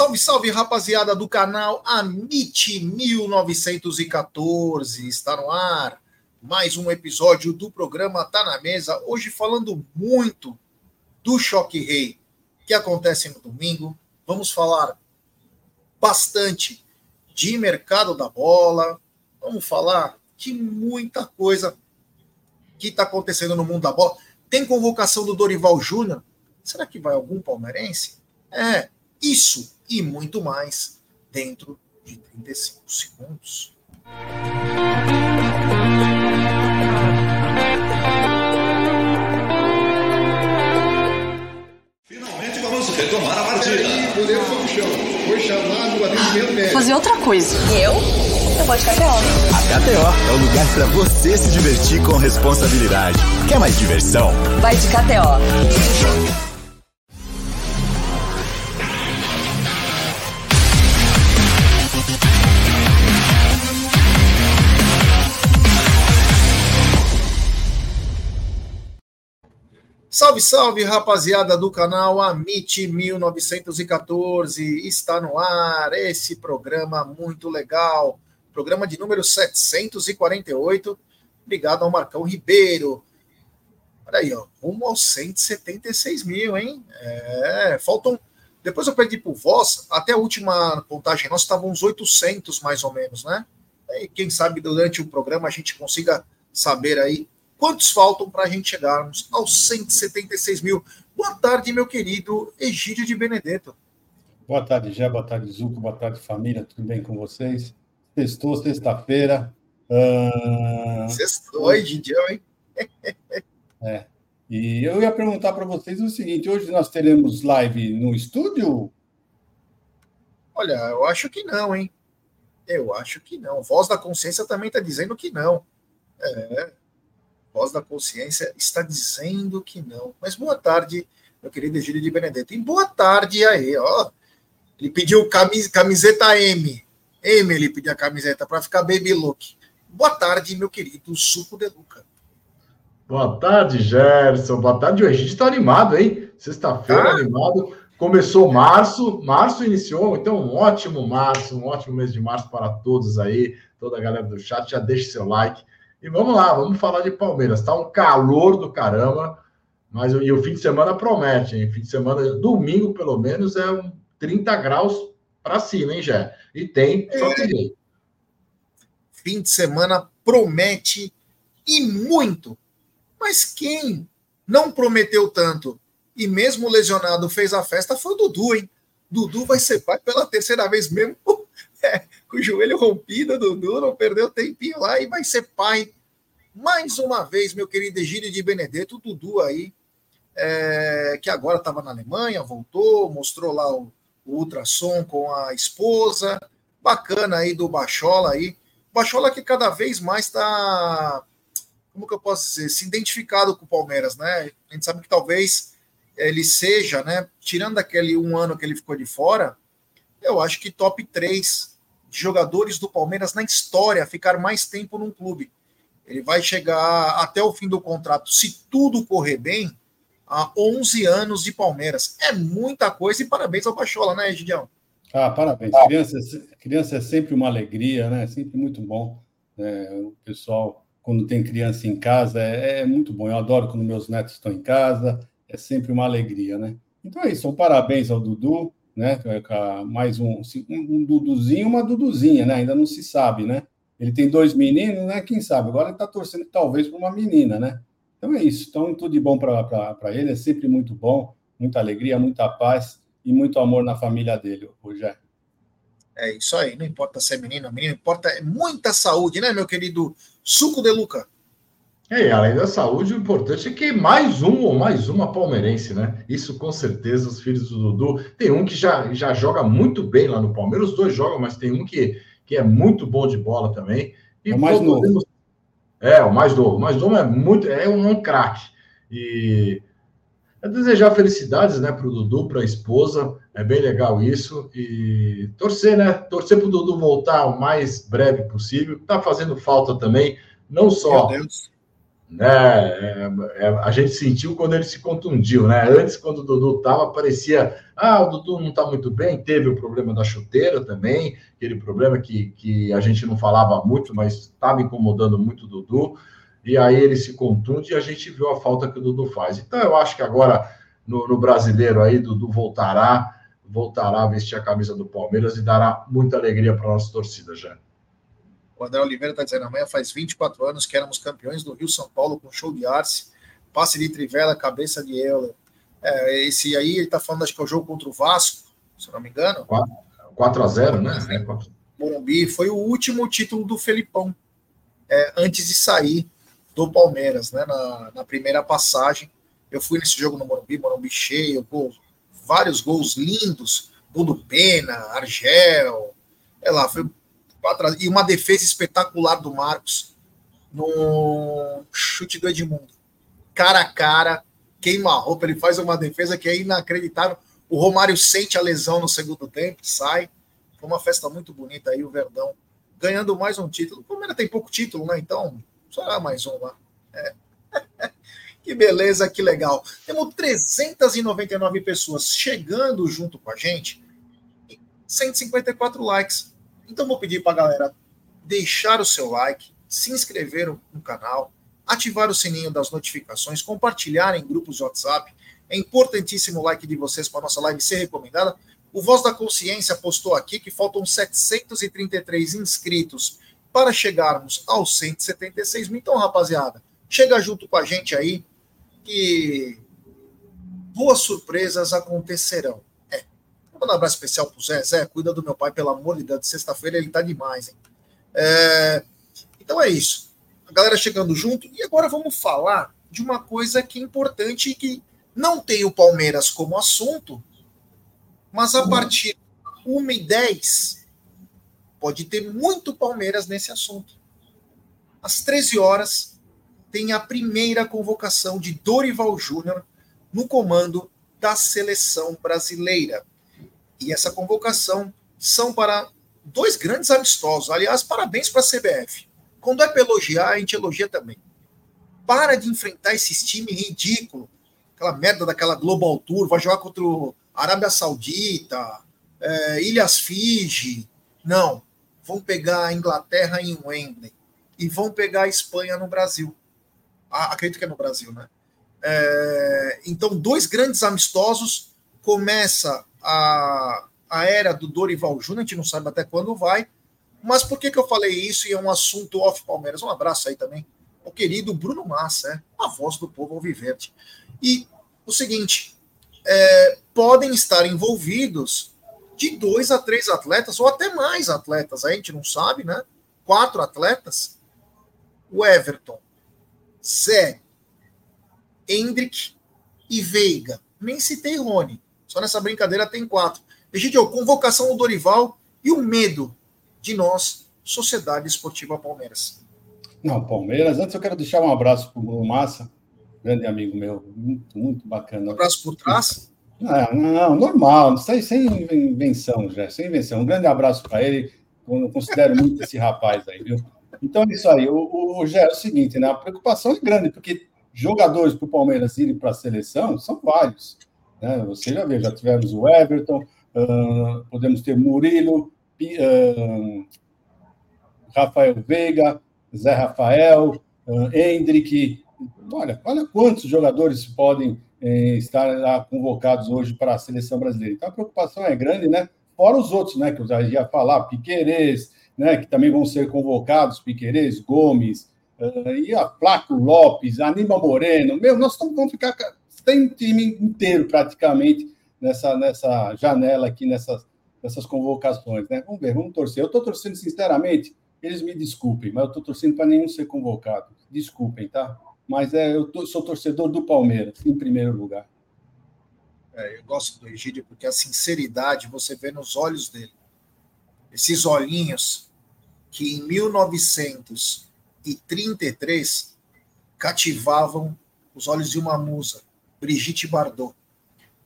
Salve, salve, rapaziada do canal Amite 1914. Está no ar mais um episódio do programa Tá na Mesa. Hoje falando muito do Choque Rei que acontece no domingo. Vamos falar bastante de mercado da bola. Vamos falar de muita coisa que está acontecendo no mundo da bola. Tem convocação do Dorival Júnior. Será que vai algum palmeirense? É, isso e muito mais dentro de 35 segundos. Finalmente vamos retomar a partida. goleiro foi chão. Foi chamado o atendimento médico. Fazer outra coisa. Eu? Eu vou de KTO. A KTO é o lugar para você se divertir com responsabilidade. Quer mais diversão? Vai de KTO. Salve, salve, rapaziada do canal Amit 1914. Está no ar esse programa muito legal. Programa de número 748. Obrigado ao Marcão Ribeiro. Olha aí, ó, rumo aos 176 mil, hein? É, faltam. Depois eu perdi por voz, até a última contagem nossa estavam uns 800 mais ou menos, né? E quem sabe durante o programa a gente consiga saber aí Quantos faltam para a gente chegarmos aos 176 mil? Boa tarde, meu querido Egídio de Benedetto. Boa tarde, Gé. Boa tarde, Zuco. Boa tarde, família. Tudo bem com vocês? Sextou, sexta-feira. Uh... Sextou, Egidio, hein? é. E eu ia perguntar para vocês o seguinte: hoje nós teremos live no estúdio? Olha, eu acho que não, hein? Eu acho que não. Voz da Consciência também está dizendo que não. É voz da consciência está dizendo que não. Mas boa tarde, meu querido Egílio de Benedetto. E boa tarde aí, ó. Ele pediu camis, camiseta M. M ele pediu a camiseta para ficar baby look. Boa tarde, meu querido Suco de Luca. Boa tarde, Gerson. Boa tarde. O Egídio está animado, hein? Sexta-feira ah? animado. Começou março, março iniciou, então um ótimo março, um ótimo mês de março para todos aí, toda a galera do chat. Já deixe seu like, e vamos lá, vamos falar de Palmeiras. Tá um calor do caramba, mas e o fim de semana promete, hein? Fim de semana, domingo pelo menos, é um 30 graus para cima, hein, Jé? E tem, só que Fim de semana promete e muito. Mas quem não prometeu tanto e mesmo lesionado fez a festa foi o Dudu, hein? Dudu vai ser pai pela terceira vez mesmo com o joelho rompido, Dudu não perdeu tempinho lá e vai ser pai. Mais uma vez, meu querido Egílio de Benedetto, o Dudu aí, é, que agora estava na Alemanha, voltou, mostrou lá o, o ultrassom com a esposa. Bacana aí do Bachola aí. Bachola que cada vez mais está, como que eu posso dizer, se identificado com o Palmeiras, né? A gente sabe que talvez ele seja, né? Tirando aquele um ano que ele ficou de fora, eu acho que top 3 de jogadores do Palmeiras na história ficar mais tempo num clube. Ele vai chegar até o fim do contrato, se tudo correr bem, a 11 anos de Palmeiras. É muita coisa e parabéns ao Bachola, né, Gideão? Ah, parabéns. Criança, criança é sempre uma alegria, né? É sempre muito bom. É, o pessoal, quando tem criança em casa, é, é, muito bom. Eu adoro quando meus netos estão em casa. É sempre uma alegria, né? Então é isso. Um parabéns ao Dudu né? Mais um, um Duduzinho uma Duduzinha, né? Ainda não se sabe, né? Ele tem dois meninos, né? Quem sabe? Agora ele está torcendo talvez para uma menina, né? Então é isso. Então, tudo de bom para ele. É sempre muito bom, muita alegria, muita paz e muito amor na família dele, Rogério. É isso aí. Não importa se é menino ou menino, importa muita saúde, né, meu querido Suco de Luca? É, e além da saúde, o importante é que mais um ou mais uma palmeirense, né? Isso com certeza, os filhos do Dudu. Tem um que já, já joga muito bem lá no Palmeiras, os dois jogam, mas tem um que, que é muito bom de bola também. E é o mais novo. É, o mais novo. O mais novo é muito, é um, um craque. E é desejar felicidades, né, para o Dudu, para a esposa. É bem legal isso. E torcer, né? Torcer para o Dudu voltar o mais breve possível. Tá fazendo falta também, não só né? É, é, a gente sentiu quando ele se contundiu, né? Antes, quando o Dudu tava, parecia, ah, o Dudu não tá muito bem. Teve o problema da chuteira também, aquele problema que, que a gente não falava muito, mas estava incomodando muito o Dudu. E aí ele se contunde e a gente viu a falta que o Dudu faz. Então eu acho que agora no, no brasileiro aí, Dudu voltará, voltará a vestir a camisa do Palmeiras e dará muita alegria para nossa torcida, já. O André Oliveira está dizendo: amanhã faz 24 anos que éramos campeões do Rio São Paulo com show de Arce, passe de Trivela, cabeça de Euler. É, esse aí, ele está falando, acho que é o jogo contra o Vasco, se não me engano. 4 a 0 né? Morumbi foi o último título do Felipão, é, antes de sair do Palmeiras, né? Na, na, primeira passagem. Eu fui nesse jogo no Morumbi, Morumbi cheio, gol, vários gols lindos, gol do Pena, Argel, é lá, foi e uma defesa espetacular do Marcos no chute do Edmundo. Cara a cara, queima a roupa, ele faz uma defesa que é inacreditável. O Romário sente a lesão no segundo tempo, sai. Foi uma festa muito bonita aí, o Verdão ganhando mais um título. O Palmeiras tem pouco título, né? Então, só mais um lá. É. que beleza, que legal. Temos 399 pessoas chegando junto com a gente. 154 likes. Então vou pedir para a galera deixar o seu like, se inscrever no canal, ativar o sininho das notificações, compartilhar em grupos de WhatsApp. É importantíssimo o like de vocês para nossa live ser recomendada. O Voz da Consciência postou aqui que faltam 733 inscritos para chegarmos aos 176 mil. Então, rapaziada, chega junto com a gente aí que boas surpresas acontecerão. Manda um abraço especial pro Zé. Zé, cuida do meu pai, pelo amor de Deus. Sexta-feira ele tá demais, hein? É... Então é isso. A galera chegando junto. E agora vamos falar de uma coisa que é importante e que não tem o Palmeiras como assunto, mas a partir de 1 e 10 pode ter muito Palmeiras nesse assunto. Às 13 horas tem a primeira convocação de Dorival Júnior no comando da seleção brasileira e essa convocação são para dois grandes amistosos. Aliás, parabéns para a CBF. Quando é para elogiar, a gente elogia também. Para de enfrentar esses times ridículos. Aquela merda daquela Global Tour, vai jogar contra o Arábia Saudita, é, Ilhas Fiji. Não. Vão pegar a Inglaterra em Wembley. E vão pegar a Espanha no Brasil. Ah, acredito que é no Brasil, né? É, então, dois grandes amistosos. Começa a, a era do Dorival Júnior, a gente não sabe até quando vai. Mas por que, que eu falei isso e é um assunto off Palmeiras? Um abraço aí também. O querido Bruno Massa, é, a voz do povo alviverde. E o seguinte, é, podem estar envolvidos de dois a três atletas, ou até mais atletas, a gente não sabe, né? Quatro atletas. O Everton, Zé, Hendrick e Veiga. Nem citei Rony. Só nessa brincadeira tem quatro. Egidio, convocação do Dorival e o medo de nós, Sociedade Esportiva Palmeiras. Não, Palmeiras. Antes eu quero deixar um abraço para o Massa, grande amigo meu, muito, muito bacana. Um abraço por trás? Não, não, normal, sem, sem invenção, já, sem invenção. Um grande abraço para ele. Eu considero muito esse rapaz aí, viu? Então é isso aí. O, o, o, é o seguinte, né? A preocupação é grande, porque jogadores para o Palmeiras irem para a seleção são vários. Né? Você já vê, já tivemos o Everton, uh, podemos ter Murilo, uh, Rafael Veiga, Zé Rafael, uh, Hendrick. Olha, olha quantos jogadores podem eh, estar lá convocados hoje para a seleção brasileira. Então a preocupação é grande, né? Fora os outros, né? Que eu já ia falar, Piquerez, né? Que também vão ser convocados, Piquerez, Gomes, uh, e a Flaco Lopes, Anima Moreno. Meu, nós vamos ficar tem um time inteiro praticamente nessa, nessa janela aqui, nessas, nessas convocações. Né? Vamos ver, vamos torcer. Eu estou torcendo, sinceramente, eles me desculpem, mas eu estou torcendo para nenhum ser convocado. Desculpem, tá? Mas é, eu tô, sou torcedor do Palmeiras, em primeiro lugar. É, eu gosto do Egídio porque a sinceridade você vê nos olhos dele. Esses olhinhos que em 1933 cativavam os olhos de uma musa. Brigitte Bardot.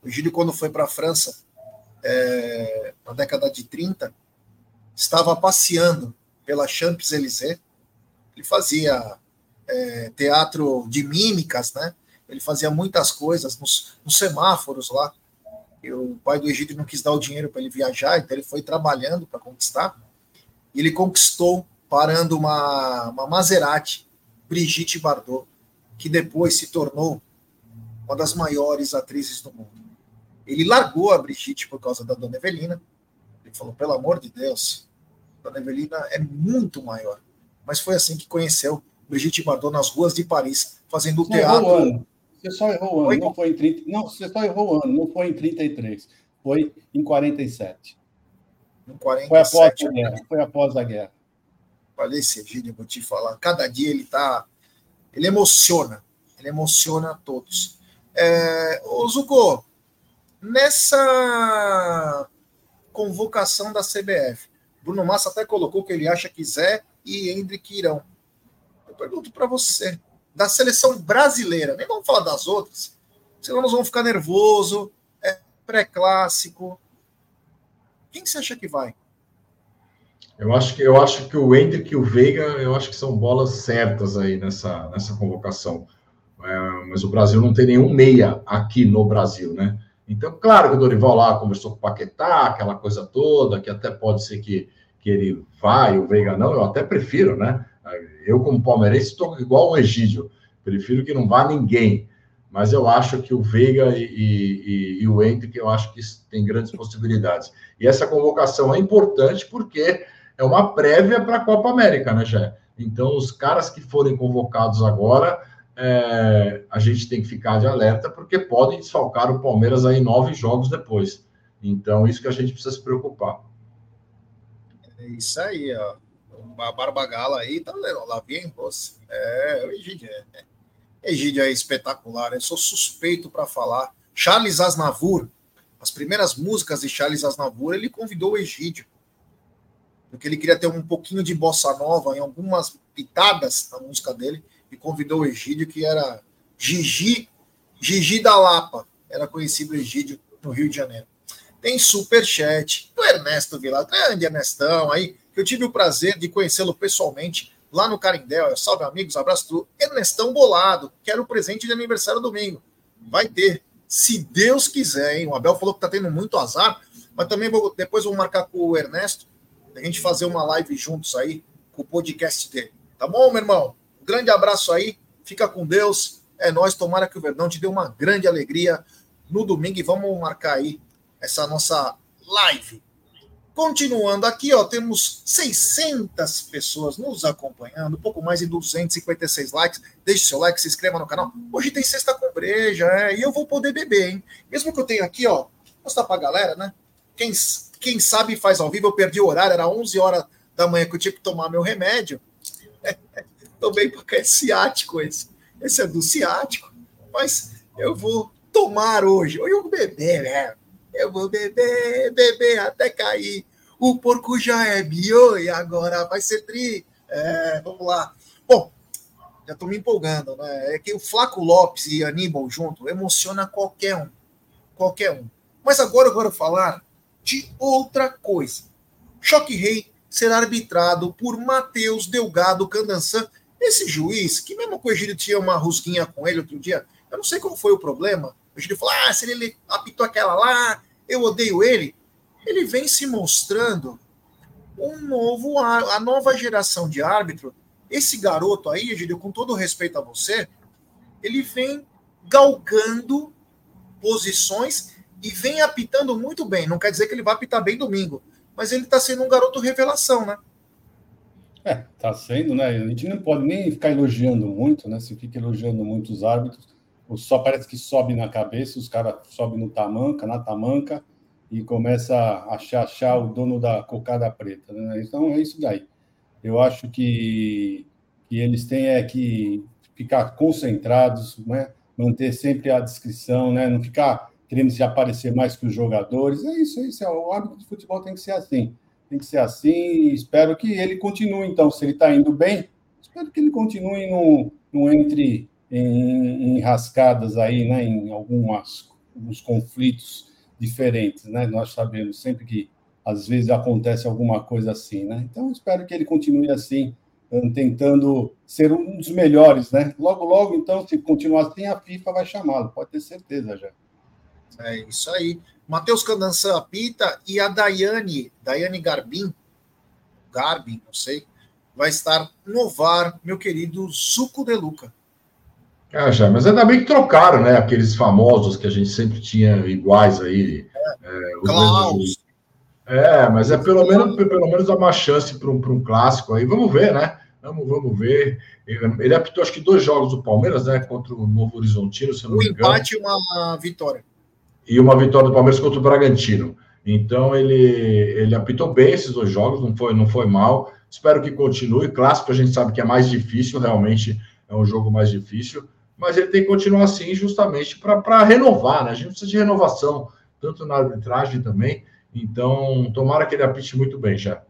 O Gílio, quando foi para a França, é, na década de 30, estava passeando pela Champs-Élysées. Ele fazia é, teatro de mímicas, né? Ele fazia muitas coisas nos, nos semáforos lá. E o pai do Egídio não quis dar o dinheiro para ele viajar, então ele foi trabalhando para conquistar. E ele conquistou parando uma, uma Maserati, Brigitte Bardot, que depois se tornou uma das maiores atrizes do mundo. Ele largou a Brigitte por causa da Dona Evelina. Ele falou: pelo amor de Deus, Dona Evelina é muito maior. Mas foi assim que conheceu Brigitte Bardot nas ruas de Paris, fazendo o teatro. Você só errou o ano, não foi em 30. Não, você só errou o ano, não foi em 33, foi em 47. Em 47 foi após a guerra. Foi após a guerra. Falei vídeo, vou te falar. Cada dia ele tá. Ele emociona. Ele emociona todos. É, ô Zuko, nessa convocação da CBF, Bruno Massa até colocou que ele acha que Zé e Hendrick irão. Eu pergunto para você, da seleção brasileira, nem vamos falar das outras, senão nós vamos ficar nervoso, é pré-clássico. Quem você acha que vai? Eu acho que eu acho que o Hendrick e o Veiga, eu acho que são bolas certas aí nessa, nessa convocação. É, mas o Brasil não tem nenhum meia aqui no Brasil, né? Então, claro que o Dorival lá conversou com o Paquetá, aquela coisa toda, que até pode ser que, que ele vai, o Veiga não, eu até prefiro, né? Eu, como palmeirense, estou igual o Egídio, prefiro que não vá ninguém. Mas eu acho que o Veiga e, e, e o eu acho que tem grandes possibilidades. E essa convocação é importante porque é uma prévia para a Copa América, né, Jé? Então, os caras que forem convocados agora é, a gente tem que ficar de alerta, porque podem desfalcar o Palmeiras aí nove jogos depois. Então, isso que a gente precisa se preocupar. É isso aí, ó. A Barbagala aí, tá vendo? Lá vem você. É, o Egídio é. Egídio é espetacular, eu sou suspeito para falar. Charles Aznavour, as primeiras músicas de Charles Aznavour, ele convidou o Egídio. Porque ele queria ter um pouquinho de bossa nova em algumas pitadas na música dele e convidou o Egídio, que era Gigi, Gigi da Lapa, era conhecido o Egídio no Rio de Janeiro. Tem superchat do Ernesto Vilar, grande Ernestão aí, que eu tive o prazer de conhecê-lo pessoalmente lá no Carindel. Salve, amigos, abraço do Ernestão Bolado, que era o presente de aniversário domingo. Vai ter, se Deus quiser, hein? O Abel falou que tá tendo muito azar, mas também vou, depois vou marcar com o Ernesto, a gente fazer uma live juntos aí, com o podcast dele. Tá bom, meu irmão? Grande abraço aí, fica com Deus. É nós, tomara que o Verdão te dê uma grande alegria no domingo e vamos marcar aí essa nossa live. Continuando aqui, ó, temos 600 pessoas nos acompanhando, um pouco mais de 256 likes. Deixe seu like, se inscreva no canal. Hoje tem sexta com breja, é, e eu vou poder beber, hein? Mesmo que eu tenha aqui, ó, mostrar pra galera, né? Quem, quem sabe faz ao vivo, eu perdi o horário, era 11 horas da manhã que eu tinha que tomar meu remédio. Tomei porque é ciático esse. Esse é do ciático. Mas eu vou tomar hoje. Hoje eu vou beber, né? Eu vou beber, beber até cair. O porco já é bio e agora vai ser tri. É, vamos lá. Bom, já estou me empolgando, né? É que o Flaco Lopes e Aníbal junto emociona qualquer um. Qualquer um. Mas agora eu quero falar de outra coisa. Choque Rei será arbitrado por Matheus Delgado Candançan esse juiz, que mesmo que o Egídio tinha uma rusguinha com ele outro dia, eu não sei qual foi o problema. O Egídio falou: ah, se ele apitou aquela lá, eu odeio ele. Ele vem se mostrando um novo, a nova geração de árbitro. Esse garoto aí, Egídio, com todo respeito a você, ele vem galgando posições e vem apitando muito bem. Não quer dizer que ele vai apitar bem domingo, mas ele está sendo um garoto revelação, né? É, tá sendo, né? A gente não pode nem ficar elogiando muito, né? Se fica elogiando muito os árbitros, só parece que sobe na cabeça, os caras sobem no tamanca, na tamanca, e começa a achar o dono da cocada preta, né? Então é isso daí. Eu acho que, que eles têm é que ficar concentrados, né? Manter sempre a descrição, né? Não ficar querendo se aparecer mais que os jogadores. É isso, é isso. É, o árbitro de futebol tem que ser assim tem que ser assim. Espero que ele continue, então, se ele está indo bem, espero que ele continue no, no entre em, em, rascadas aí, né, em algumas, alguns conflitos diferentes, né? Nós sabemos sempre que às vezes acontece alguma coisa assim, né? Então, espero que ele continue assim tentando ser um dos melhores, né? Logo, logo, então, se continuar assim, a FIFA vai chamá-lo, pode ter certeza já. É isso aí. Matheus Candançã apita e a Daiane, Daiane Garbin, Garbin, não sei, vai estar no VAR, meu querido Zuco de Luca. Ah, já, mas ainda bem que trocaram, né? Aqueles famosos que a gente sempre tinha iguais aí. É, Klaus. É, mas é pelo menos, pelo menos uma chance para um, um clássico aí. Vamos ver, né? Vamos, vamos ver. Ele apitou acho que dois jogos do Palmeiras, né? Contra o Novo Horizontino, se não um me engano. Um empate e uma vitória. E uma vitória do Palmeiras contra o Bragantino. Então ele, ele apitou bem esses dois jogos, não foi, não foi mal. Espero que continue. Clássico a gente sabe que é mais difícil, realmente é um jogo mais difícil, mas ele tem que continuar assim justamente para renovar, né? A gente precisa de renovação, tanto na arbitragem também. Então, tomara que ele apite muito bem já.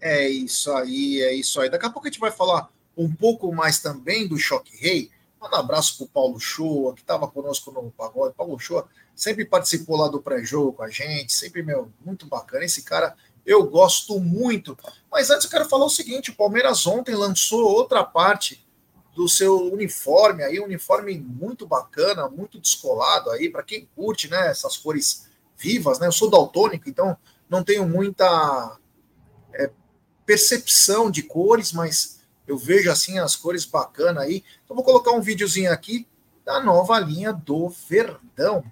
É isso aí, é isso aí. Daqui a pouco a gente vai falar um pouco mais também do Choque Rei. Manda um abraço para o Paulo Shoa, que estava conosco no Pagode. Paulo Shoa sempre participou lá do pré-jogo com a gente, sempre, meu, muito bacana. Esse cara eu gosto muito. Mas antes eu quero falar o seguinte: o Palmeiras ontem lançou outra parte do seu uniforme aí, um uniforme muito bacana, muito descolado aí, para quem curte, né, essas cores vivas, né? Eu sou daltônico, então não tenho muita é, percepção de cores, mas eu vejo assim as cores bacanas aí. Então vou colocar um videozinho aqui da nova linha do Verdão.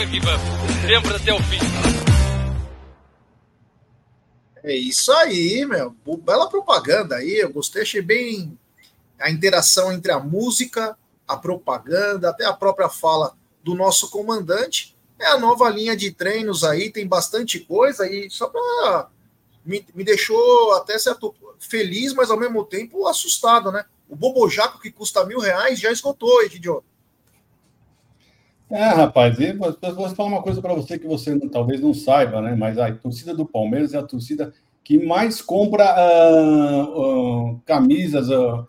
Never give up. Sempre até o fim. É isso aí, meu. Bela propaganda aí. Eu gostei, achei bem a interação entre a música, a propaganda, até a própria fala do nosso comandante. É a nova linha de treinos aí, tem bastante coisa e só para me, me deixou até certo feliz, mas ao mesmo tempo assustado, né? O Bobojaco que custa mil reais já esgotou, Egidio. É, rapaz, e vou, falar uma coisa para você que você talvez não saiba, né? Mas a torcida do Palmeiras é a torcida que mais compra uh, uh, camisas, uh,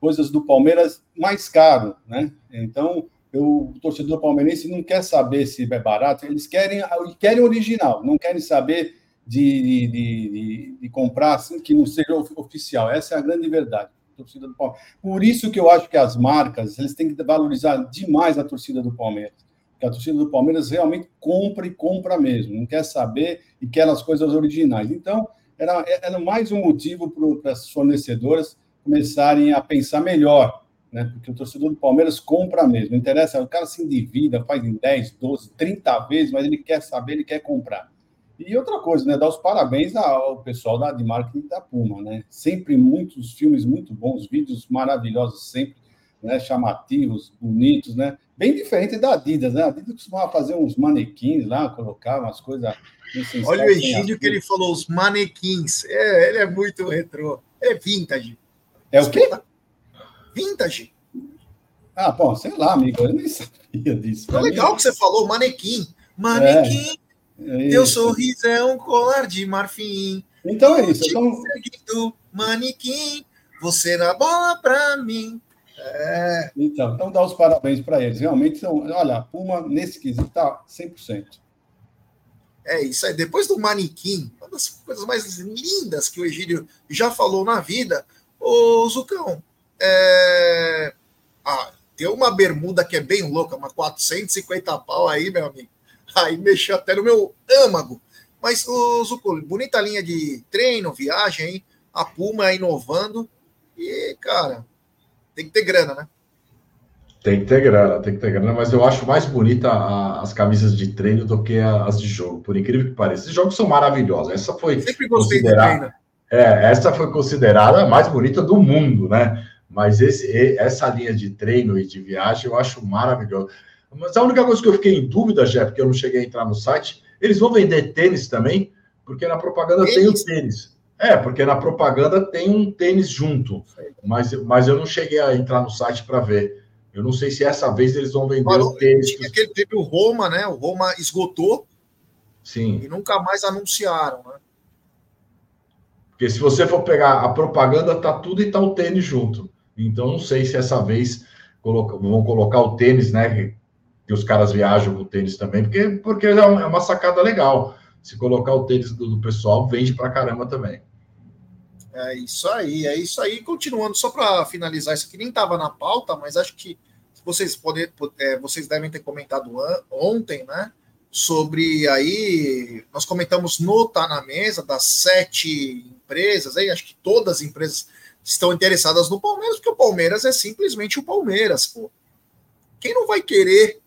coisas do Palmeiras mais caro, né? Então, eu, o torcedor palmeirense não quer saber se é barato, eles querem, querem original, não querem saber de, de, de, de comprar assim, que não seja oficial. Essa é a grande verdade torcida do Palmeiras. Por isso que eu acho que as marcas eles têm que valorizar demais a torcida do Palmeiras que a torcida do Palmeiras realmente compra e compra mesmo, não quer saber e quer as coisas originais. Então, era, era mais um motivo para as fornecedoras começarem a pensar melhor, né? Porque o torcedor do Palmeiras compra mesmo, não interessa, o cara se endivida, faz em 10, 12, 30 vezes, mas ele quer saber, ele quer comprar. E outra coisa, né? Dar os parabéns ao pessoal da, de marketing da Puma, né? Sempre muitos filmes muito bons, vídeos maravilhosos, sempre né, chamativos, bonitos, né? Bem diferente da Adidas, né? A Adidas costumava fazer uns manequins lá, colocar umas coisas. Olha o Egídio que ele falou, os manequins. É, ele é muito retrô. É vintage. É o quê? Vintage. Ah, bom, sei lá, amigo, eu nem sabia disso. É legal mim... que você falou, manequim. Manequim, é, é teu sorriso é um colar de marfim. Então é isso. Então... Manequim, você na bola pra mim. É. Então, então dá os parabéns para eles. Realmente são, olha, a Puma nesse quesito está 100%. É isso aí. Depois do manequim, uma das coisas mais lindas que o Egílio já falou na vida, ô Zucão, é... ah, tem uma bermuda que é bem louca, uma 450 pau aí, meu amigo. Aí mexeu até no meu âmago. Mas, o Zucco, bonita linha de treino, viagem, hein? A Puma inovando. E, cara, tem que ter grana, né? Tem que ter grana, tem que ter grana, mas eu acho mais bonita a, as camisas de treino do que as de jogo, por incrível que pareça. Esses jogos são maravilhosos. Essa foi Sempre gostei considerada, É, essa foi considerada a mais bonita do mundo, né? Mas esse, essa linha de treino e de viagem eu acho maravilhoso. Mas a única coisa que eu fiquei em dúvida, Jé, porque eu não cheguei a entrar no site, eles vão vender tênis também? Porque na propaganda tênis? tem o tênis. É, porque na propaganda tem um tênis junto. Mas, mas eu não cheguei a entrar no site para ver. Eu não sei se essa vez eles vão vender Olha, o tênis. Tinha aquele teve o Roma, né? O Roma esgotou. Sim. E nunca mais anunciaram, né? Porque se você for pegar a propaganda, tá tudo e tá o tênis junto. Então não sei se essa vez vão colocar o tênis, né? Que os caras viajam com o tênis também, porque, porque é uma sacada legal. Se colocar o tênis do, do pessoal, vende pra caramba também. É isso aí, é isso aí. Continuando, só para finalizar, isso aqui nem estava na pauta, mas acho que vocês, poder, é, vocês devem ter comentado ontem, né? Sobre aí, nós comentamos no Tá na Mesa das sete empresas, aí acho que todas as empresas estão interessadas no Palmeiras, porque o Palmeiras é simplesmente o Palmeiras. Pô. Quem não vai querer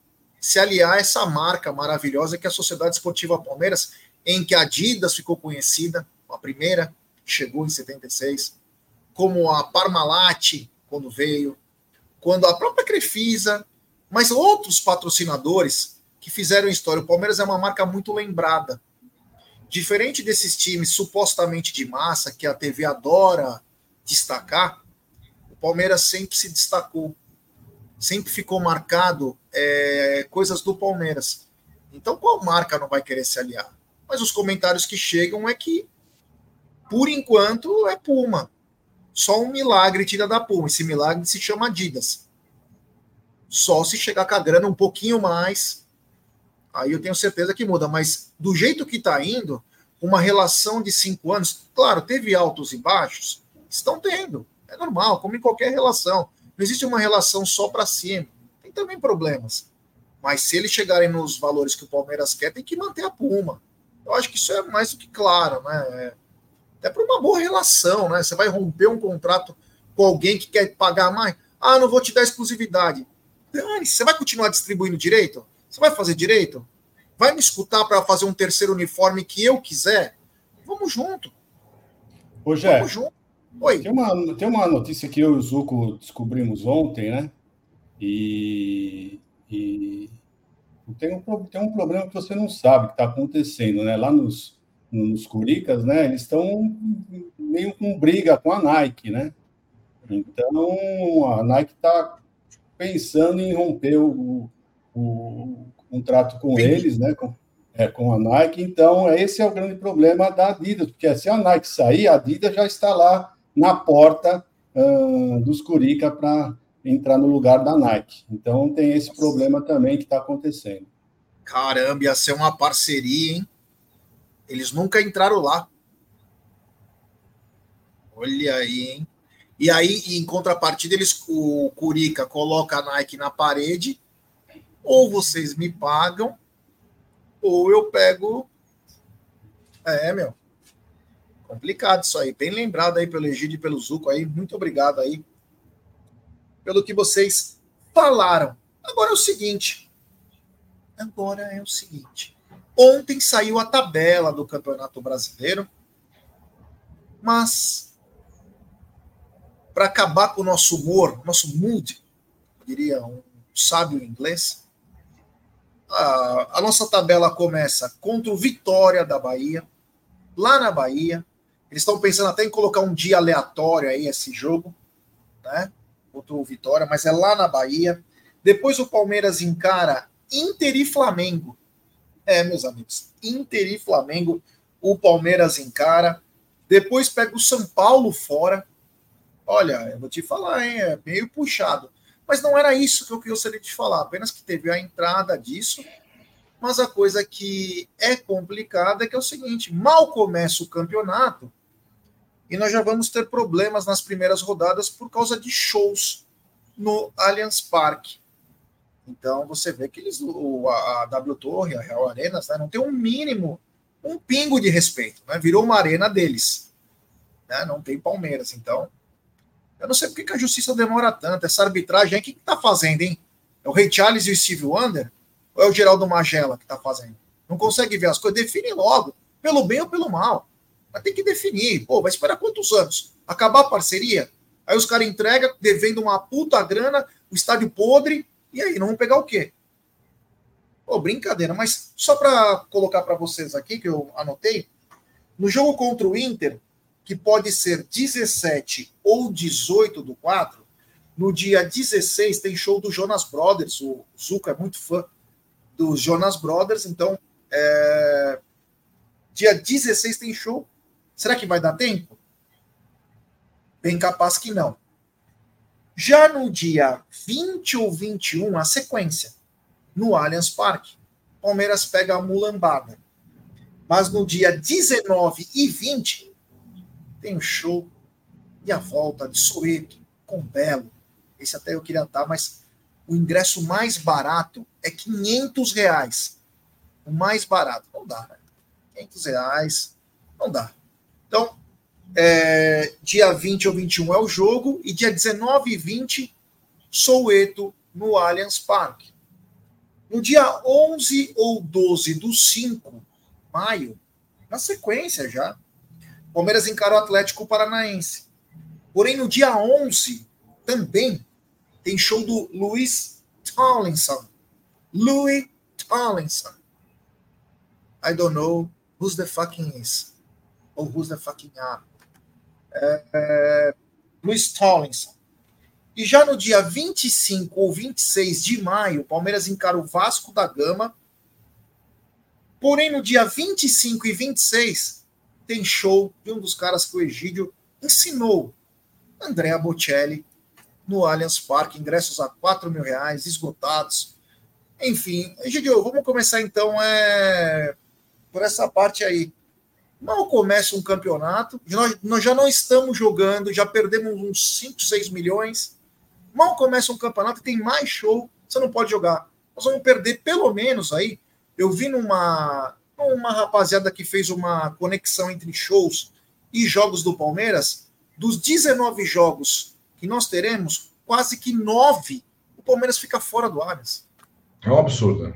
se aliar a essa marca maravilhosa que é a Sociedade Esportiva Palmeiras, em que a Adidas ficou conhecida, a primeira, chegou em 76, como a Parmalat, quando veio, quando a própria Crefisa, mas outros patrocinadores que fizeram história. O Palmeiras é uma marca muito lembrada. Diferente desses times supostamente de massa, que a TV adora destacar, o Palmeiras sempre se destacou. Sempre ficou marcado é, coisas do Palmeiras. Então, qual marca não vai querer se aliar? Mas os comentários que chegam é que por enquanto, é Puma. Só um milagre tira da Puma. Esse milagre se chama Adidas. Só se chegar com a grana um pouquinho mais, aí eu tenho certeza que muda. Mas do jeito que está indo, uma relação de cinco anos, claro, teve altos e baixos, estão tendo. É normal, como em qualquer relação. Não existe uma relação só para cima. Tem também problemas. Mas se eles chegarem nos valores que o Palmeiras quer, tem que manter a Puma. Eu acho que isso é mais do que claro, né? É até para uma boa relação, né? Você vai romper um contrato com alguém que quer pagar mais. Ah, não vou te dar exclusividade. Dane, você vai continuar distribuindo direito? Você vai fazer direito? Vai me escutar para fazer um terceiro uniforme que eu quiser? Vamos junto. Ô, Jé, Vamos junto. Oi. Tem uma, tem uma notícia que eu e o Zuco descobrimos ontem, né? E, e tem, um, tem um problema que você não sabe que está acontecendo, né? Lá nos, nos Curicas, né? Eles estão meio com briga com a Nike, né? Então a Nike está pensando em romper o, o, o contrato com Sim. eles, né? Com, é, com a Nike. Então esse é o grande problema da Adidas, porque se a Nike sair, a Adidas já está lá na porta uh, dos Curica para entrar no lugar da Nike. Então tem esse problema também que está acontecendo. Caramba, ia ser uma parceria, hein? Eles nunca entraram lá. Olha aí, hein? E aí, em contrapartida, eles, o Curica coloca a Nike na parede, ou vocês me pagam, ou eu pego. É, meu. Complicado isso aí. Bem lembrado aí pelo Egídio e pelo Zuco aí. Muito obrigado aí pelo que vocês falaram. Agora é o seguinte. Agora é o seguinte. Ontem saiu a tabela do Campeonato Brasileiro, mas para acabar com o nosso humor, nosso mood, diria um sábio inglês, a, a nossa tabela começa contra o Vitória da Bahia, lá na Bahia. Eles estão pensando até em colocar um dia aleatório aí esse jogo, né? Contra o Vitória, mas é lá na Bahia. Depois o Palmeiras encara Inter e Flamengo é, meus amigos, Inter e Flamengo, o Palmeiras encara. Depois pega o São Paulo fora. Olha, eu vou te falar, hein, é meio puxado. Mas não era isso que eu gostaria de falar, apenas que teve a entrada disso. Mas a coisa que é complicada é que é o seguinte: mal começa o campeonato e nós já vamos ter problemas nas primeiras rodadas por causa de shows no Allianz Parque. Então você vê que eles, o, a, a W Torre, a Real Arenas, né, não tem um mínimo, um pingo de respeito. Né? Virou uma arena deles. Né? Não tem Palmeiras. Então, eu não sei por que a justiça demora tanto. Essa arbitragem, o que está fazendo, hein? É o Rei Charles e o Steve Wonder? Ou é o Geraldo Magela que está fazendo? Não consegue ver as coisas? Define logo, pelo bem ou pelo mal. Mas tem que definir. Pô, vai esperar quantos anos? Acabar a parceria? Aí os caras entregam, devendo uma puta grana, o estádio podre, e aí, não vão pegar o quê? Pô, brincadeira, mas só para colocar para vocês aqui, que eu anotei, no jogo contra o Inter, que pode ser 17 ou 18 do 4, no dia 16 tem show do Jonas Brothers, o Zuko é muito fã dos Jonas Brothers, então é... dia 16 tem show. Será que vai dar tempo? Bem capaz que não. Já no dia 20 ou 21, a sequência no Allianz Parque. Palmeiras pega a mulambada. Mas no dia 19 e 20 tem o show e a volta de Soeto com Belo. Esse até eu queria estar, mas o ingresso mais barato é 500 reais. O mais barato. Não dá, né? 500 reais. Não dá. Então, é, dia 20 ou 21 é o jogo, e dia 19 e 20, Soueto no Allianz Parque. No dia 11 ou 12 do 5 maio, na sequência já, Palmeiras encara o Atlético Paranaense. Porém, no dia 11 também tem show do Luiz Tomlinson. Louis Tomlinson. I don't know who's the fucking is. Ou who's the fucking are. É, é, Luiz Tomlinson. E já no dia 25 ou 26 de maio, o Palmeiras encara o Vasco da Gama. Porém, no dia 25 e 26, tem show de um dos caras que o Egídio ensinou, Andrea Bocelli, no Allianz Parque. Ingressos a 4 mil reais, esgotados. Enfim, Egídio, vamos começar então é, por essa parte aí. Mal começa um campeonato, nós, nós já não estamos jogando, já perdemos uns 5, 6 milhões Mal começa um campeonato tem mais show, você não pode jogar. Nós vamos perder pelo menos aí. Eu vi numa uma rapaziada que fez uma conexão entre shows e jogos do Palmeiras, dos 19 jogos que nós teremos, quase que nove o Palmeiras fica fora do Allianz. É um absurdo.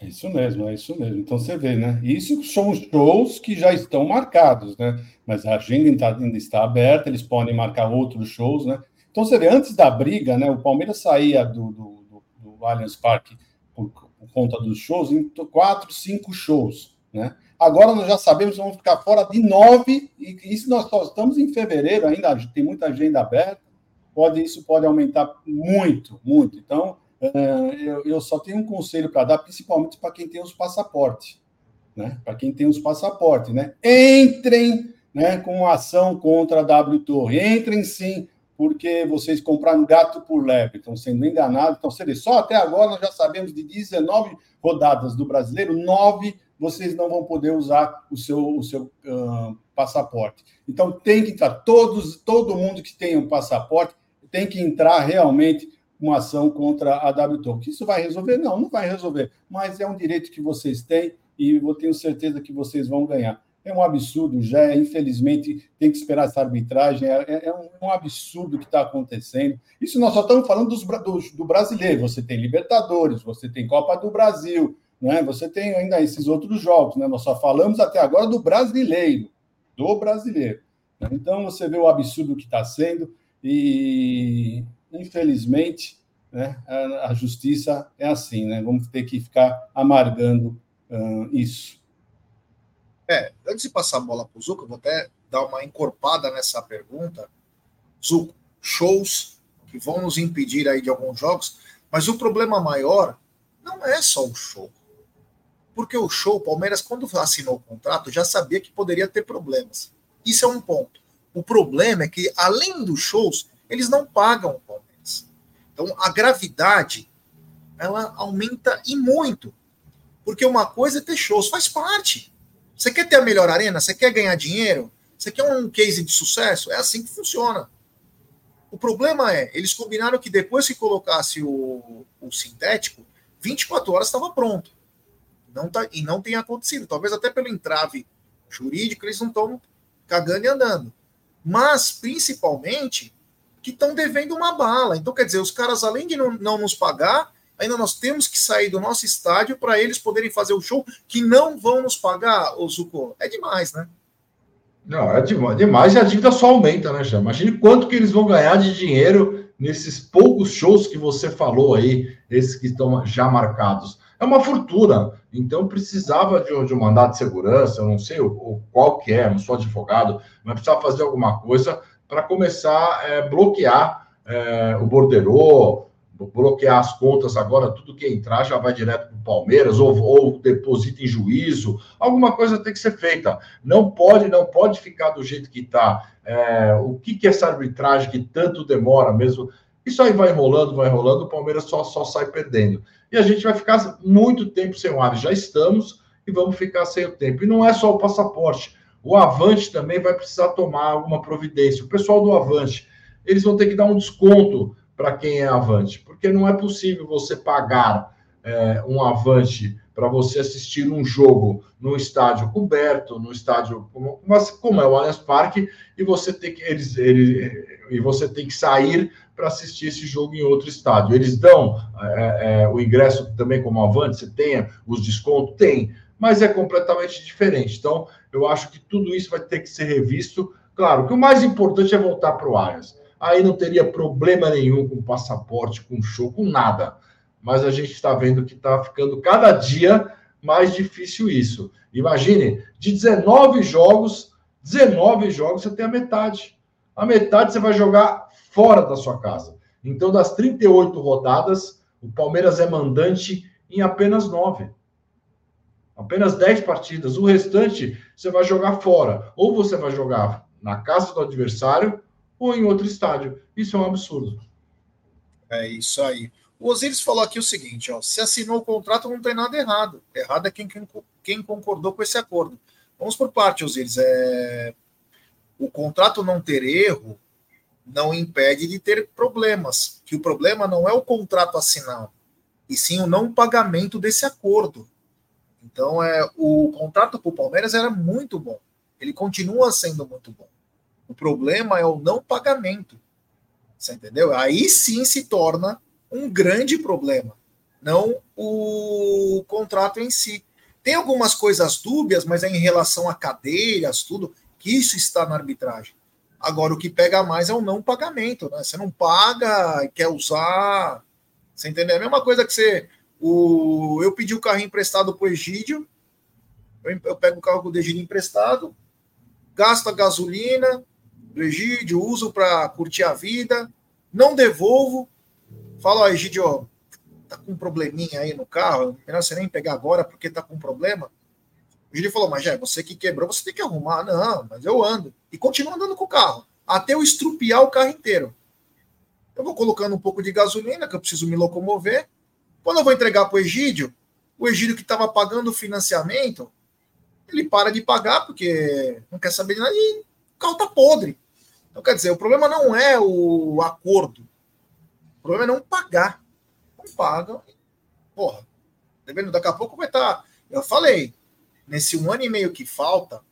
É isso mesmo, é isso mesmo. Então você vê, né? Isso são shows que já estão marcados, né? Mas a agenda ainda está aberta, eles podem marcar outros shows, né? Então, você vê, antes da briga, né, o Palmeiras saía do, do, do, do Allianz Parque por, por, conta dos shows em quatro, cinco shows. Né? Agora nós já sabemos que vamos ficar fora de nove, e isso nós só estamos em fevereiro ainda, tem muita agenda aberta, pode, isso pode aumentar muito, muito. Então, eu, eu só tenho um conselho para dar, principalmente para quem tem os passaportes. Né? Para quem tem os passaportes, né? Entrem né, com ação contra a W Torre. Entrem sim porque vocês compraram gato por lebre, estão sendo enganados. Então, seja, só até agora nós já sabemos de 19 rodadas do brasileiro, nove vocês não vão poder usar o seu, o seu uh, passaporte. Então, tem que entrar, todos, todo mundo que tem um passaporte tem que entrar realmente uma ação contra a WTO. Isso vai resolver? Não, não vai resolver, mas é um direito que vocês têm e eu tenho certeza que vocês vão ganhar. É um absurdo, já, infelizmente, tem que esperar essa arbitragem, é, é, é um, é um, absurdo que está acontecendo. Isso nós só estamos falando dos, do, do, brasileiro. Você tem Libertadores, você tem Copa do Brasil, né? você tem ainda esses outros jogos. Né? Nós só falamos até agora do brasileiro, do brasileiro. Então, você vê o absurdo que está sendo e, infelizmente, né, a, a, justiça é assim, né? vamos ter que ficar amargando uh, isso. É, antes de passar a bola para o Zuco, eu vou até dar uma encorpada nessa pergunta. Zuco, shows que vão nos impedir aí de alguns jogos, mas o problema maior não é só o show. Porque o show, o Palmeiras, quando assinou o contrato, já sabia que poderia ter problemas. Isso é um ponto. O problema é que, além dos shows, eles não pagam o Palmeiras. Então, a gravidade, ela aumenta e muito. Porque uma coisa é ter shows, faz parte. Você quer ter a melhor arena? Você quer ganhar dinheiro? Você quer um case de sucesso? É assim que funciona. O problema é, eles combinaram que depois que colocasse o, o sintético, 24 horas estava pronto. Não tá, e não tem acontecido. Talvez até pelo entrave jurídico, eles não estão cagando e andando. Mas, principalmente, que estão devendo uma bala. Então, quer dizer, os caras, além de não, não nos pagar, ainda nós temos que sair do nosso estádio para eles poderem fazer o show que não vão nos pagar, o Zuko. É demais, né? Não, é demais e a dívida só aumenta, né, Chama? Imagine quanto que eles vão ganhar de dinheiro nesses poucos shows que você falou aí, esses que estão já marcados. É uma fortuna. Então precisava de, de um mandato de segurança, eu não sei o, o, qual que é, não sou advogado, mas precisava fazer alguma coisa para começar a é, bloquear é, o borderô, bloquear as contas agora, tudo que entrar já vai direto para o Palmeiras, ou, ou deposita em juízo, alguma coisa tem que ser feita. Não pode, não pode ficar do jeito que está. É, o que, que essa arbitragem que tanto demora mesmo? Isso aí vai rolando, vai rolando, o Palmeiras só, só sai perdendo. E a gente vai ficar muito tempo sem o Aves. Já estamos e vamos ficar sem o tempo. E não é só o passaporte. O Avante também vai precisar tomar alguma providência. O pessoal do Avante, eles vão ter que dar um desconto para quem é Avante, porque não é possível você pagar é, um Avante para você assistir um jogo no estádio coberto, no estádio como, como é o Allianz Parque, e você tem que eles, eles e você tem que sair para assistir esse jogo em outro estádio. Eles dão é, é, o ingresso também como Avante, você tem os descontos? Tem, mas é completamente diferente. Então, eu acho que tudo isso vai ter que ser revisto. Claro que o mais importante é voltar para o Allianz aí não teria problema nenhum com passaporte, com show, com nada. Mas a gente está vendo que está ficando cada dia mais difícil isso. Imagine, de 19 jogos, 19 jogos você tem a metade. A metade você vai jogar fora da sua casa. Então, das 38 rodadas, o Palmeiras é mandante em apenas 9. Apenas 10 partidas. O restante você vai jogar fora. Ou você vai jogar na casa do adversário, ou em outro estádio. Isso é um absurdo. É isso aí. O Osiris falou aqui o seguinte: ó, se assinou o contrato, não tem nada errado. Errado é quem, quem, quem concordou com esse acordo. Vamos por parte, Osiris. É... O contrato não ter erro não impede de ter problemas. Que o problema não é o contrato assinado, e sim o não pagamento desse acordo. Então, é, o contrato para o Palmeiras era muito bom. Ele continua sendo muito bom. O problema é o não pagamento. Você entendeu? Aí sim se torna um grande problema, não o contrato em si. Tem algumas coisas dúbias, mas é em relação a cadeiras, tudo, que isso está na arbitragem. Agora, o que pega mais é o não pagamento, né? Você não paga, quer usar. Você entendeu? É a mesma coisa que você. O, eu pedi o carro emprestado para o Egídio, eu, eu pego o carro do Egídio emprestado, gasto a gasolina, do Egídio, uso para curtir a vida, não devolvo. Falo, ó, Egídio, tá com um probleminha aí no carro, melhor você nem pegar agora porque tá com um problema. O Egídio falou, mas já, você que quebrou, você tem que arrumar. Não, mas eu ando. E continuo andando com o carro, até eu estrupiar o carro inteiro. Eu vou colocando um pouco de gasolina, que eu preciso me locomover. Quando eu vou entregar para o Egídio, o Egídio que estava pagando o financiamento, ele para de pagar porque não quer saber de nada e carro tá podre. Então, quer dizer, o problema não é o acordo. O problema é não pagar. Não pagam. Porra, devendo daqui a pouco vai estar. Tá, eu falei, nesse um ano e meio que falta,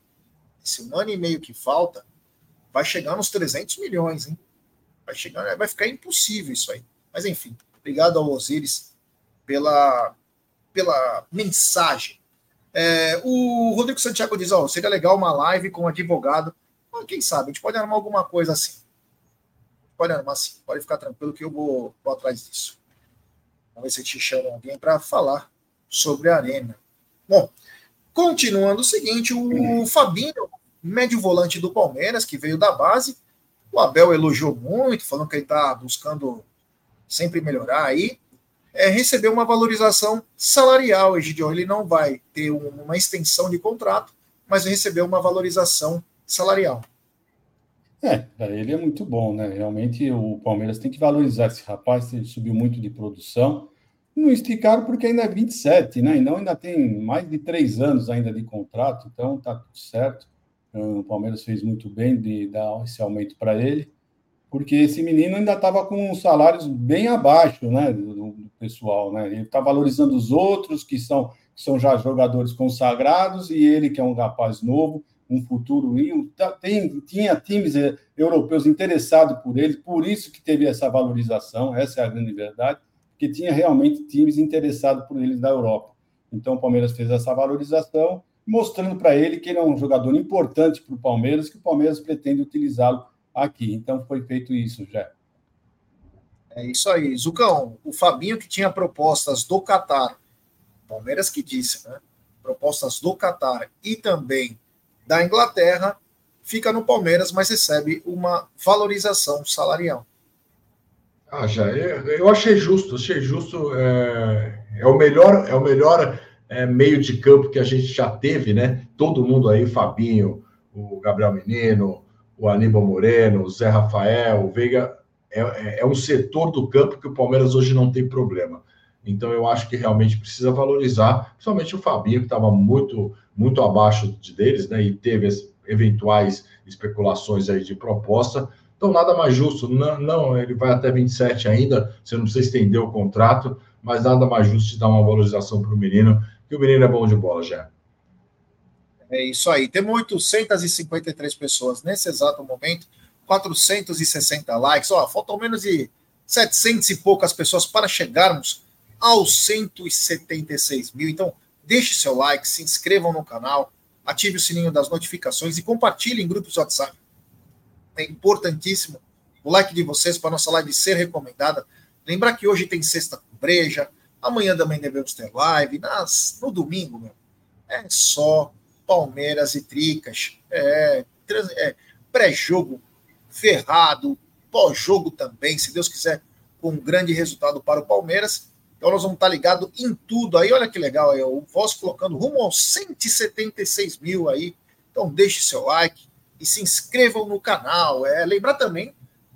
esse um ano e meio que falta, vai chegar nos 300 milhões, hein? Vai chegar, vai ficar impossível isso aí. Mas enfim, obrigado ao Osiris pela, pela mensagem. É, o Rodrigo Santiago diz: ó, seria legal uma live com um advogado quem sabe, a gente pode armar alguma coisa assim. Pode armar sim, pode ficar tranquilo que eu vou, vou atrás disso. Vamos ver se te chama alguém para falar sobre a arena. Bom, continuando o seguinte, o Fabinho, médio volante do Palmeiras, que veio da base, o Abel elogiou muito, falando que ele está buscando sempre melhorar aí. É, recebeu uma valorização salarial, Egidio. Ele não vai ter uma extensão de contrato, mas recebeu uma valorização salarial. É, ele é muito bom, né? Realmente o Palmeiras tem que valorizar esse rapaz, ele subiu muito de produção. Não esticaram porque ainda é 27, né? Então ainda tem mais de três anos ainda de contrato, então tá tudo certo. O Palmeiras fez muito bem de dar esse aumento para ele, porque esse menino ainda estava com salários bem abaixo, né, do pessoal, né? Ele está valorizando os outros que são que são já jogadores consagrados e ele que é um rapaz novo um futuro. Tá, tem, tinha times europeus interessados por ele, por isso que teve essa valorização, essa é a grande verdade, que tinha realmente times interessados por eles da Europa. Então o Palmeiras fez essa valorização mostrando para ele que ele é um jogador importante para o Palmeiras, que o Palmeiras pretende utilizá-lo aqui. Então foi feito isso já. É isso aí. Zucão, o Fabinho que tinha propostas do Catar, Palmeiras que disse, né? Propostas do Catar e também da Inglaterra, fica no Palmeiras, mas recebe uma valorização salarial. Ah, já, eu achei justo, achei justo. É, é o melhor, é o melhor é, meio de campo que a gente já teve, né? Todo mundo aí, Fabinho, o Gabriel Menino, o Aníbal Moreno, o Zé Rafael, o Veiga, é, é, é um setor do campo que o Palmeiras hoje não tem problema. Então eu acho que realmente precisa valorizar, principalmente o Fabinho, que estava muito, muito abaixo de deles, né? E teve eventuais especulações aí de proposta. Então, nada mais justo. Não, não, ele vai até 27 ainda, você não precisa estender o contrato, mas nada mais justo de dar uma valorização para o menino, que o menino é bom de bola já. É isso aí. Temos 853 pessoas nesse exato momento, 460 likes. Ó, faltam menos de 700 e poucas pessoas para chegarmos aos 176 mil. Então, deixe seu like, se inscrevam no canal, ative o sininho das notificações e compartilhe em grupos WhatsApp. É importantíssimo o like de vocês para nossa live ser recomendada. Lembrar que hoje tem sexta com breja, amanhã também devemos ter live, nas, no domingo, meu, é só Palmeiras e Tricas. É, é pré-jogo ferrado, pós-jogo também, se Deus quiser, com um grande resultado para o Palmeiras. Então nós vamos estar ligados em tudo aí. Olha que legal aí, o Voz colocando rumo aos 176 mil aí. Então deixe seu like e se inscrevam no canal. É, lembrar também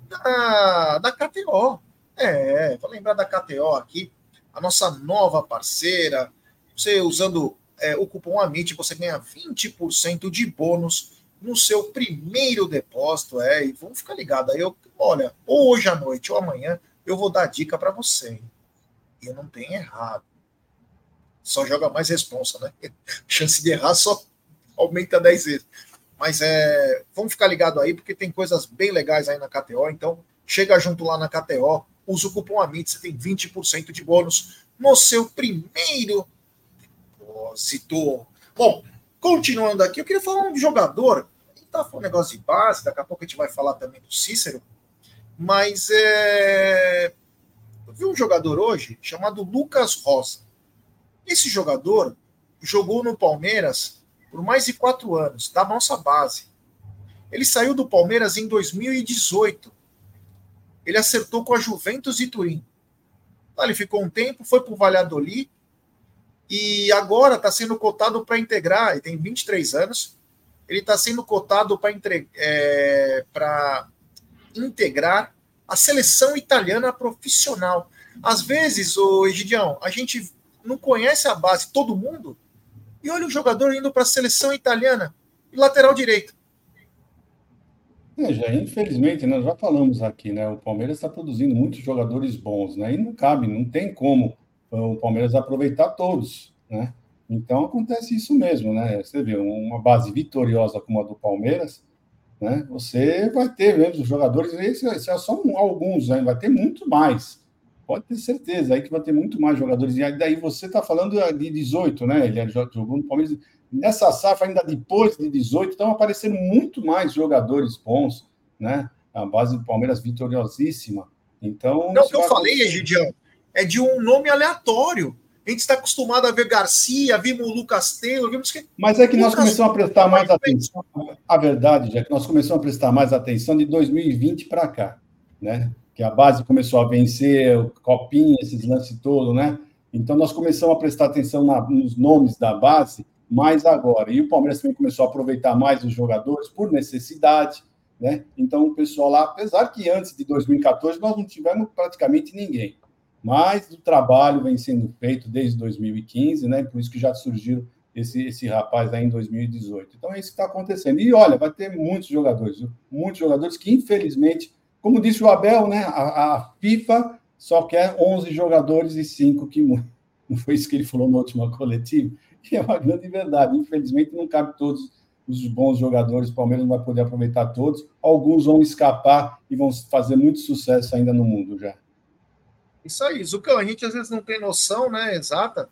da, da KTO. É, vou lembrar da KTO aqui, a nossa nova parceira. Você usando é, o cupom AMIT, você ganha 20% de bônus no seu primeiro depósito. É, e vamos ficar ligado aí. Eu, olha, ou hoje à noite ou amanhã eu vou dar dica para você. E não tem errado. Só joga mais responsa, né? Chance de errar só aumenta 10 vezes. Mas é, vamos ficar ligado aí, porque tem coisas bem legais aí na KTO. Então, chega junto lá na KTO, usa o cupom AMIT, você tem 20% de bônus no seu primeiro depósito. Bom, continuando aqui, eu queria falar um jogador. Tá falando um negócio de base, daqui a pouco a gente vai falar também do Cícero. Mas é, eu vi um jogador hoje chamado Lucas Rosa. Esse jogador jogou no Palmeiras por mais de quatro anos, da nossa base. Ele saiu do Palmeiras em 2018. Ele acertou com a Juventus de Turim. Ele ficou um tempo, foi para o Valladolid e agora está sendo cotado para integrar. Ele tem 23 anos. Ele está sendo cotado para é, integrar a seleção italiana profissional. Às vezes, o Egidião, a gente não conhece a base, todo mundo, e olha o jogador indo para a seleção italiana, lateral direito. É, já, infelizmente, nós já falamos aqui, né? O Palmeiras está produzindo muitos jogadores bons, né? E não cabe, não tem como o Palmeiras aproveitar todos, né? Então acontece isso mesmo, né? Você vê uma base vitoriosa como a do Palmeiras, né? Você vai ter mesmo jogadores, esses é só alguns, né? vai ter muito mais. Pode ter certeza aí que vai ter muito mais jogadores. E daí você está falando de 18, né? Ele jogou no Palmeiras. Nessa safra, ainda depois de 18, estão aparecendo muito mais jogadores bons, né? A base do Palmeiras vitoriosíssima. Então. Não, o que eu falei, Egidião, é de um nome aleatório. A gente está acostumado a ver Garcia, vimos o Lucas Taylor, vimos que. Mas é que Lucas nós começamos a prestar mais atenção. A verdade é que nós começamos a prestar mais atenção de 2020 para cá, né? Que a base começou a vencer, o copinha, esses lances todos, né? Então nós começamos a prestar atenção na, nos nomes da base mais agora. E o Palmeiras também começou a aproveitar mais os jogadores por necessidade, né? Então o pessoal lá, apesar que antes de 2014 nós não tivemos praticamente ninguém mas o trabalho vem sendo feito desde 2015, né? Por isso que já surgiu esse, esse rapaz aí em 2018. Então é isso que está acontecendo. E olha, vai ter muitos jogadores, muitos jogadores que, infelizmente, como disse o Abel, né? A, a FIFA só quer 11 jogadores e 5 que não foi isso que ele falou no último coletivo. E é uma grande verdade. Infelizmente, não cabe todos os bons jogadores. O Palmeiras não vai poder aproveitar todos. Alguns vão escapar e vão fazer muito sucesso ainda no mundo já. Isso aí, Zucão, a gente às vezes não tem noção, né, exata.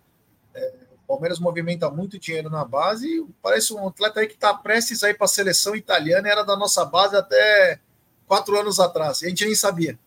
É, o Palmeiras movimenta muito dinheiro na base parece um atleta aí que está prestes a ir para a seleção italiana, era da nossa base até quatro anos atrás, a gente nem sabia.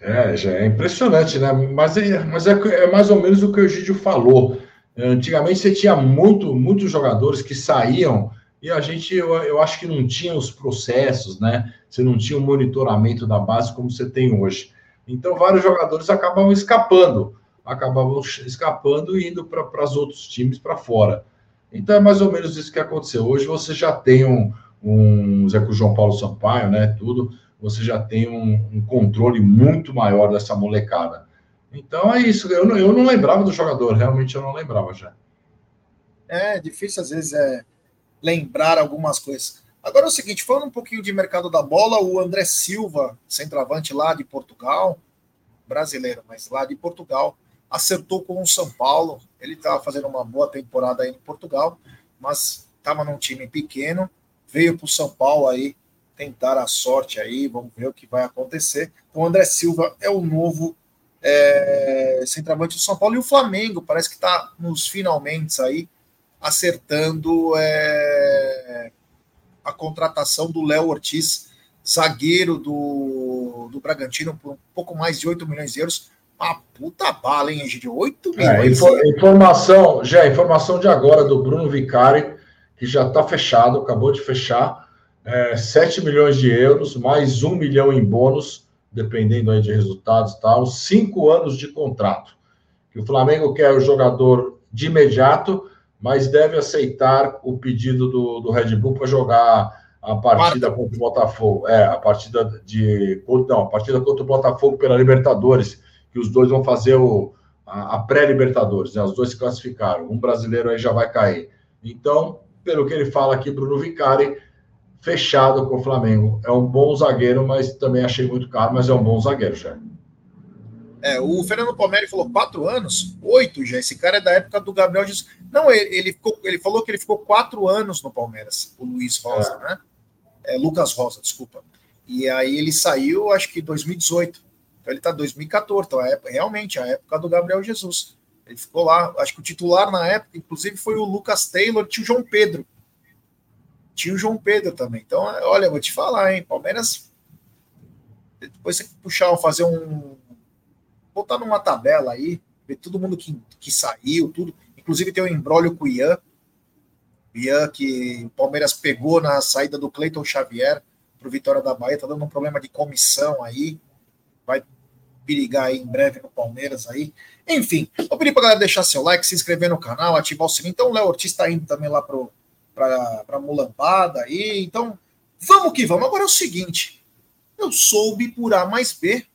É, já é impressionante, né? Mas, é, mas é, é mais ou menos o que o Egídio falou. Antigamente você tinha muito, muitos jogadores que saíam e a gente, eu, eu acho que não tinha os processos, né? Você não tinha o monitoramento da base como você tem hoje. Então, vários jogadores acabavam escapando, acabavam escapando e indo para os outros times para fora. Então, é mais ou menos isso que aconteceu. Hoje você já tem um, um Zé com João Paulo Sampaio, né? Tudo, você já tem um, um controle muito maior dessa molecada. Então é isso. Eu não, eu não lembrava do jogador, realmente eu não lembrava já. É difícil às vezes é lembrar algumas coisas. Agora é o seguinte, falando um pouquinho de mercado da bola, o André Silva, centroavante lá de Portugal, brasileiro, mas lá de Portugal, acertou com o São Paulo. Ele estava fazendo uma boa temporada aí em Portugal, mas estava num time pequeno, veio para o São Paulo aí tentar a sorte aí, vamos ver o que vai acontecer. O André Silva é o novo é, centroavante do São Paulo, e o Flamengo parece que está nos finalmente aí, acertando é, a contratação do Léo Ortiz, zagueiro do, do Bragantino, por um pouco mais de 8 milhões de euros. Uma puta bala, hein, Egidio? 8 é, milhões. É, informação, já informação de agora do Bruno Vicari, que já está fechado, acabou de fechar. É, 7 milhões de euros, mais 1 milhão em bônus dependendo aí de resultados e tal, cinco anos de contrato. Que o Flamengo quer o jogador de imediato, mas deve aceitar o pedido do, do Red Bull para jogar a partida contra o Botafogo. É, a partida de. Não, a partida contra o Botafogo pela Libertadores, que os dois vão fazer o, a, a pré-Libertadores, né? Os dois se classificaram. Um brasileiro aí já vai cair. Então, pelo que ele fala aqui, Bruno Vicari fechado com o Flamengo. É um bom zagueiro, mas também achei muito caro, mas é um bom zagueiro, já. É, o Fernando Palmeiras falou quatro anos, oito já. Esse cara é da época do Gabriel Jesus. Não, ele, ele, ficou, ele falou que ele ficou quatro anos no Palmeiras, o Luiz Rosa, é. né? É, Lucas Rosa, desculpa. E aí ele saiu, acho que em 2018. Então ele tá 2014, então é realmente a época do Gabriel Jesus. Ele ficou lá, acho que o titular na época, inclusive, foi o Lucas Taylor e o João Pedro tinha o João Pedro também. Então, olha, vou te falar, hein? Palmeiras. Depois você puxar, fazer um. Botar numa tabela aí, ver todo mundo que, que saiu, tudo. Inclusive tem um embrólio com o Ian. Ian, que o Palmeiras pegou na saída do Cleiton Xavier para o Vitória da Bahia, tá dando um problema de comissão aí. Vai perigar aí em breve no Palmeiras aí. Enfim, vou pedir para galera deixar seu like, se inscrever no canal, ativar o sininho. Então o Léo Ortiz está indo também lá pro para a mulambada aí. Então, vamos que vamos. Agora é o seguinte: eu soube por A mais B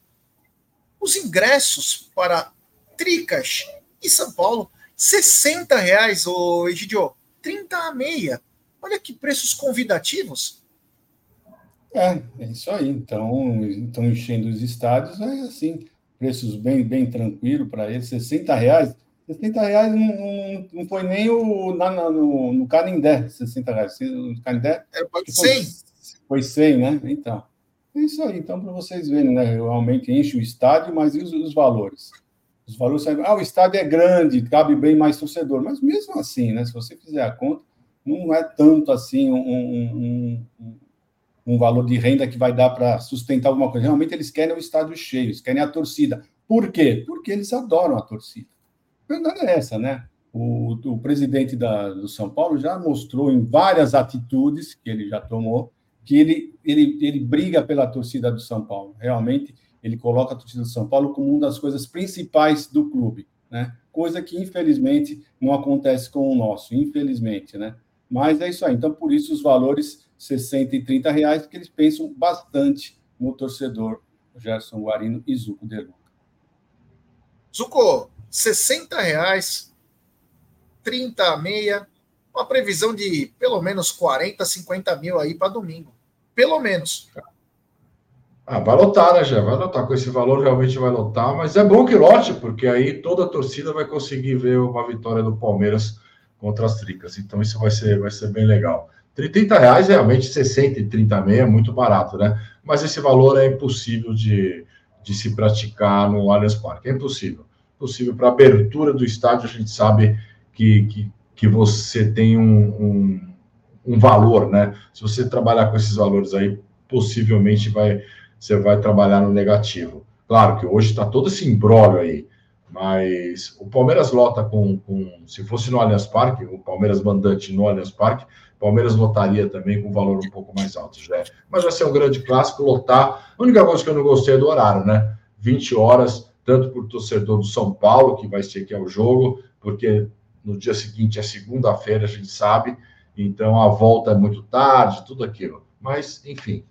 os ingressos para Tricas e São Paulo, 60 reais, ô Egidio, 30 a meia. Olha que preços convidativos. É, é isso aí. Então, estão enchendo os estádios, é assim, preços bem, bem tranquilo para eles, 60 reais 60 reais não, não, não foi nem o, na, no, no Canindé, 60 reais. No Canindé? Era foi 100. Foi 100, né? Então. Isso aí. Então, para vocês verem, né? Realmente enche o estádio, mas e os, os valores? Os valores Ah, o estádio é grande, cabe bem mais torcedor. Mas mesmo assim, né? Se você fizer a conta, não é tanto assim um, um, um, um valor de renda que vai dar para sustentar alguma coisa. Realmente eles querem o estádio cheio, eles querem a torcida. Por quê? Porque eles adoram a torcida. A verdade é essa, né? O, o presidente da, do São Paulo já mostrou em várias atitudes que ele já tomou que ele, ele, ele briga pela torcida do São Paulo. Realmente, ele coloca a torcida do São Paulo como uma das coisas principais do clube, né? Coisa que, infelizmente, não acontece com o nosso, infelizmente, né? Mas é isso aí. Então, por isso, os valores 60 e 30 reais, porque eles pensam bastante no torcedor Gerson Guarino e Zuco de Luca. Zuco, 60 reais, 30 a meia, uma previsão de pelo menos 40, 50 mil aí para domingo. Pelo menos. Ah, vai lotar, né, já? Vai lotar. Com esse valor realmente vai lotar, mas é bom que lote, porque aí toda a torcida vai conseguir ver uma vitória do Palmeiras contra as Tricas. Então isso vai ser, vai ser bem legal. 30 reais, realmente 60 e 30 meia é muito barato, né? Mas esse valor é impossível de, de se praticar no Allianz Parque. É impossível. possível para abertura do estádio. A gente sabe que, que, que você tem um, um, um valor, né? Se você trabalhar com esses valores aí, possivelmente vai, você vai trabalhar no negativo. Claro que hoje está todo esse imbróglio aí, mas o Palmeiras lota com, com, se fosse no Allianz Parque, o Palmeiras mandante no Allianz Parque, o Palmeiras lotaria também com valor um pouco mais alto, já. Mas vai ser um grande clássico lotar. A única coisa que eu não gostei é do horário, né? 20 horas, tanto para o torcedor do São Paulo, que vai ser aqui ao jogo, porque no dia seguinte é segunda-feira, a gente sabe, então a volta é muito tarde, tudo aquilo. Mas, enfim,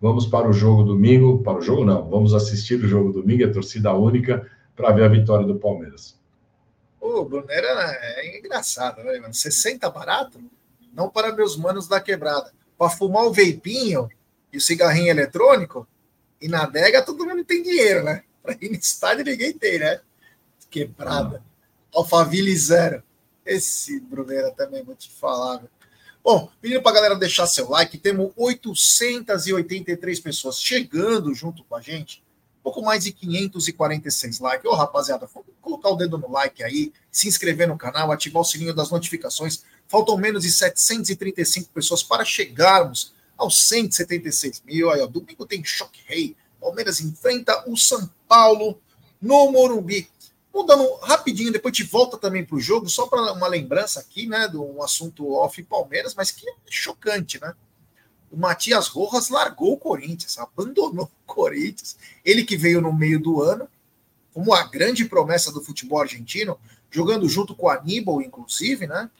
vamos para o jogo domingo. Para o jogo, não, vamos assistir o jogo domingo, a torcida única, para ver a vitória do Palmeiras. O Brunera é engraçado, né, mano? 60 barato? Não para meus manos da quebrada. Para fumar o veipinho e o cigarrinho eletrônico, e na adega todo mundo tem dinheiro, né? Para ir no estádio ninguém tem, né? Quebrada. Alphaville zero. Esse Brunera também vou te falar. Velho. Bom, pedindo para a galera deixar seu like, temos 883 pessoas chegando junto com a gente. Pouco mais de 546 likes. Ô, oh, rapaziada, colocar o dedo no like aí, se inscrever no canal, ativar o sininho das notificações. Faltam menos de 735 pessoas para chegarmos aos 176 mil. Aí, ó, domingo tem choque rei. Palmeiras enfrenta o São Paulo no Morumbi. Mudando rapidinho, depois gente volta também para o jogo, só para uma lembrança aqui, né, de um assunto off Palmeiras, mas que é chocante, né? O Matias Rojas largou o Corinthians, abandonou o Corinthians. Ele que veio no meio do ano, como a grande promessa do futebol argentino, jogando junto com o Aníbal, inclusive, né?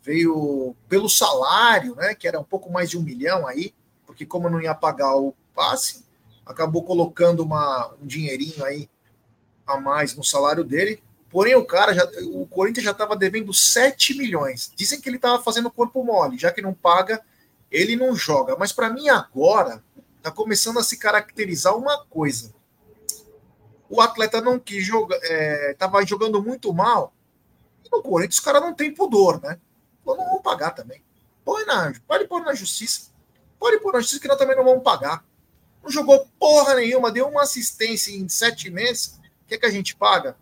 Veio pelo salário, né? Que era um pouco mais de um milhão aí, porque como não ia pagar o passe, acabou colocando uma, um dinheirinho aí a mais no salário dele. Porém, o cara, já, o Corinthians já estava devendo 7 milhões. Dizem que ele estava fazendo corpo mole, já que não paga, ele não joga. Mas para mim, agora, está começando a se caracterizar uma coisa. O atleta não quis jogar, estava é, jogando muito mal. E no Corinthians, os caras não tem pudor, né? Então não vão pagar também. Põe na, pode pôr na justiça. Pode pôr na justiça que nós também não vamos pagar. Não jogou porra nenhuma, deu uma assistência em sete meses que, é que a gente paga?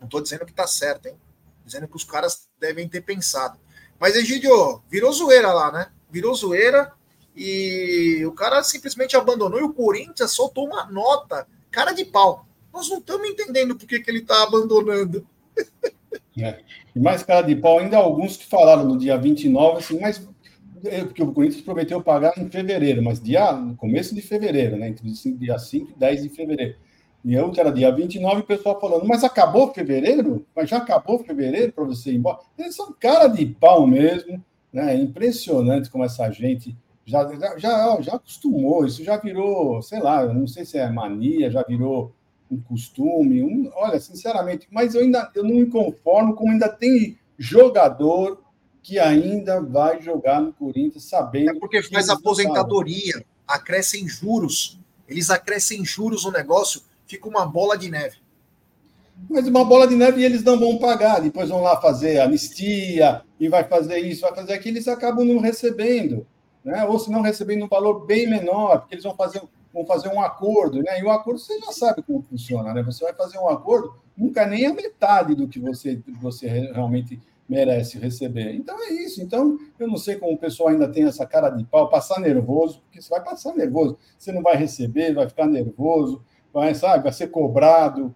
Não estou dizendo que está certo, hein? Dizendo que os caras devem ter pensado. Mas, Egidio, virou zoeira lá, né? Virou zoeira e o cara simplesmente abandonou e o Corinthians soltou uma nota, cara de pau. Nós não estamos entendendo por que, que ele está abandonando. É. E mais cara de pau, ainda alguns que falaram no dia 29, assim, mas é, porque o Corinthians prometeu pagar em fevereiro, mas dia, no começo de fevereiro, né? Entre dia 5 e 10 de fevereiro. E eu, que era dia 29, o pessoal falando, mas acabou fevereiro? Mas já acabou fevereiro para você ir embora? Eles são cara de pau mesmo, né? É impressionante como essa gente já, já, já acostumou, isso já virou, sei lá, não sei se é mania, já virou um costume. Um, olha, sinceramente, mas eu ainda eu não me conformo como ainda tem jogador que ainda vai jogar no Corinthians sabendo. É porque faz aposentadoria, acrescem juros. Eles acrescem juros no negócio fica uma bola de neve. Mas uma bola de neve eles não vão pagar, depois vão lá fazer anistia e vai fazer isso, vai fazer aquilo, eles acabam não recebendo, né? Ou se não recebendo um valor bem menor, porque eles vão fazer, vão fazer um acordo, né? E o acordo você já sabe como funciona, né? Você vai fazer um acordo, nunca nem a metade do que você, você realmente merece receber. Então é isso. Então, eu não sei como o pessoal ainda tem essa cara de pau, passar nervoso, porque você vai passar nervoso, você não vai receber, vai ficar nervoso vai, sabe, vai ser cobrado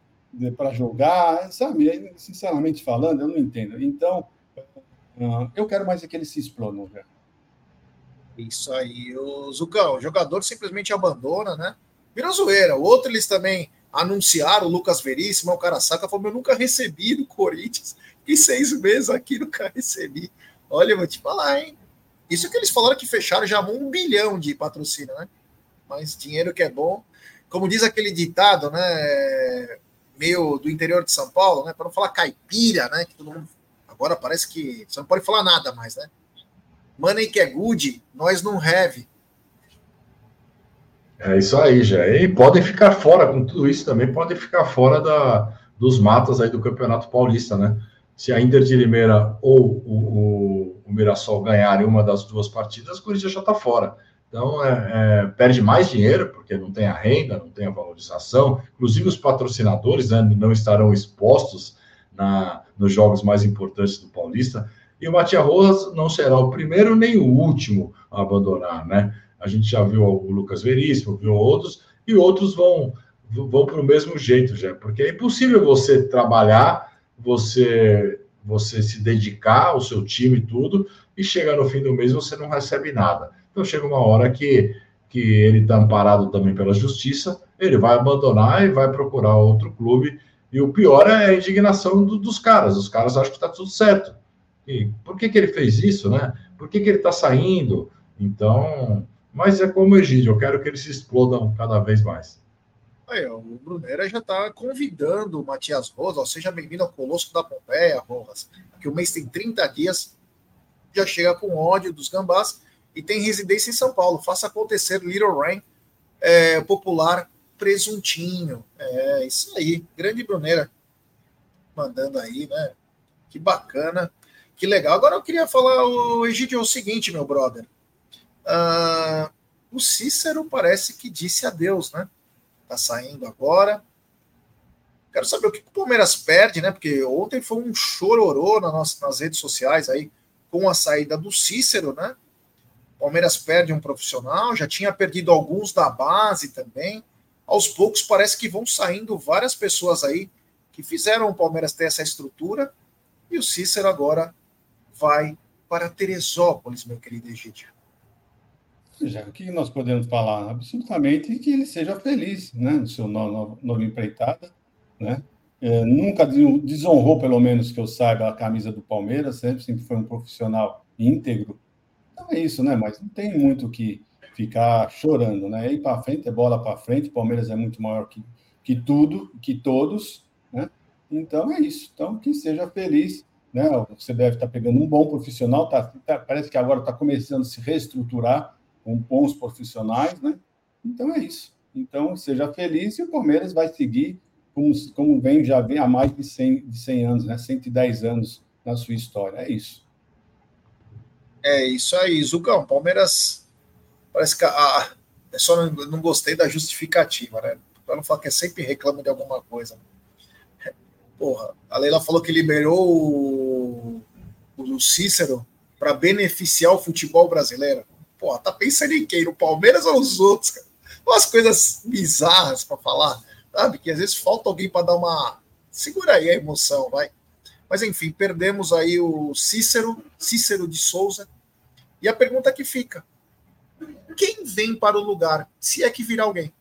para jogar, sabe? Sinceramente falando, eu não entendo. Então, uh, eu quero mais é que ele se explodam, velho. Isso aí, o Zucão, o jogador simplesmente abandona, né? Vira zoeira. O outro eles também anunciaram, o Lucas Veríssimo, o cara saca, falou: eu nunca recebi do Corinthians, e seis meses aqui nunca recebi. Olha, eu vou te falar, hein? Isso que eles falaram que fecharam já um bilhão de patrocínio, né? Mas dinheiro que é bom como diz aquele ditado, né, meio do interior de São Paulo, né, para não falar caipira, né, que todo mundo agora parece que você não pode falar nada mais, né? Money que é good, nós não have. É isso aí, já. E podem ficar fora com tudo isso também, podem ficar fora da, dos matas aí do Campeonato Paulista, né? Se a Inter de Limeira ou o, o, o Mirassol ganharem uma das duas partidas, o Corinthians já está fora. Então, é, é, perde mais dinheiro, porque não tem a renda, não tem a valorização. Inclusive, os patrocinadores né, não estarão expostos na, nos jogos mais importantes do Paulista. E o Matias Rojas não será o primeiro nem o último a abandonar, né? A gente já viu o Lucas Veríssimo, viu outros, e outros vão vão para o mesmo jeito já, porque é impossível você trabalhar, você você se dedicar ao seu time e tudo, e chegar no fim do mês você não recebe nada. Então chega uma hora que, que ele está amparado também pela justiça, ele vai abandonar e vai procurar outro clube. E o pior é a indignação do, dos caras. Os caras acham que está tudo certo. E por que, que ele fez isso, né? Por que, que ele está saindo? Então, mas é como o Egídio, eu quero que eles se explodam cada vez mais. Aí, ó, o Brunera já está convidando o Matias Rosa, ou seja, bem-vindo ao Colosso da Pompeia, Rojas, que o mês tem 30 dias, já chega com ódio dos gambás e tem residência em São Paulo. Faça acontecer Little Rain, é, popular presuntinho. É isso aí, grande Brunera mandando aí, né? Que bacana, que legal. Agora eu queria falar, o Egidio, é o seguinte, meu brother. Uh, o Cícero parece que disse adeus, né? Tá saindo agora. Quero saber o que o Palmeiras perde, né? Porque ontem foi um chororô nas, nossas, nas redes sociais aí com a saída do Cícero, né? Palmeiras perde um profissional, já tinha perdido alguns da base também. Aos poucos parece que vão saindo várias pessoas aí que fizeram o Palmeiras ter essa estrutura. E o Cícero agora vai para Teresópolis, meu querido Egídio. Já, o que nós podemos falar? Absolutamente que ele seja feliz, né, no seu novo, novo né? É, nunca desonrou, pelo menos que eu saiba, a camisa do Palmeiras, sempre, sempre foi um profissional íntegro. Então é isso, né? Mas não tem muito que ficar chorando, né? Ir para frente é bola para frente. O Palmeiras é muito maior que, que tudo, que todos, né? Então é isso. Então que seja feliz, né? Você deve estar pegando um bom profissional, tá, tá parece que agora está começando a se reestruturar com bons profissionais, né? Então é isso. Então seja feliz e o Palmeiras vai seguir como, como vem já vem há mais de 100, de 100 anos, né? 110 anos na sua história. É isso. É isso aí, Zucão. Palmeiras parece que a, eu só não, não gostei da justificativa, né? Para não falar que é sempre reclama de alguma coisa. Porra, a Leila falou que liberou o, o Cícero para beneficiar o futebol brasileiro. Pô, tá pensando em quem? No Palmeiras ou nos outros? Cara? Umas coisas bizarras para falar, sabe? Que às vezes falta alguém para dar uma. Segura aí a emoção, vai. Mas enfim, perdemos aí o Cícero, Cícero de Souza. E a pergunta que fica: quem vem para o lugar? Se é que vir alguém.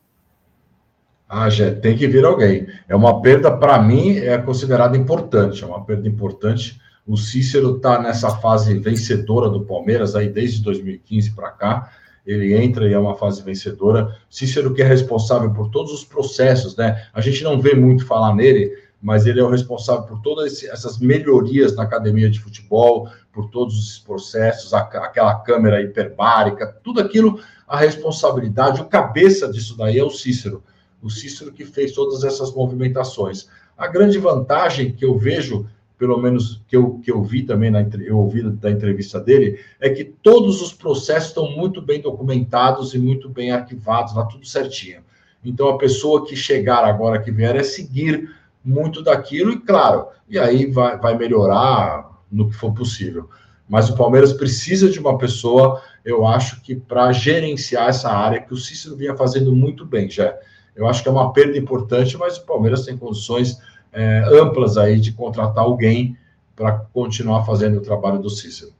Ah, já tem que vir alguém. É uma perda, para mim, é considerada importante. É uma perda importante o Cícero está nessa fase vencedora do Palmeiras aí desde 2015 para cá. Ele entra e é uma fase vencedora. Cícero que é responsável por todos os processos, né? A gente não vê muito falar nele, mas ele é o responsável por todas essas melhorias na academia de futebol, por todos os processos, aquela câmera hiperbárica, tudo aquilo, a responsabilidade, o cabeça disso daí é o Cícero. O Cícero que fez todas essas movimentações. A grande vantagem que eu vejo pelo menos que eu, que eu vi também, na, eu ouvi da entrevista dele, é que todos os processos estão muito bem documentados e muito bem arquivados, lá tudo certinho. Então, a pessoa que chegar agora, que vier, é seguir muito daquilo, e claro, e aí vai, vai melhorar no que for possível. Mas o Palmeiras precisa de uma pessoa, eu acho que para gerenciar essa área, que o Cícero vinha fazendo muito bem, já. Eu acho que é uma perda importante, mas o Palmeiras tem condições é, amplas aí de contratar alguém para continuar fazendo o trabalho do Cícero.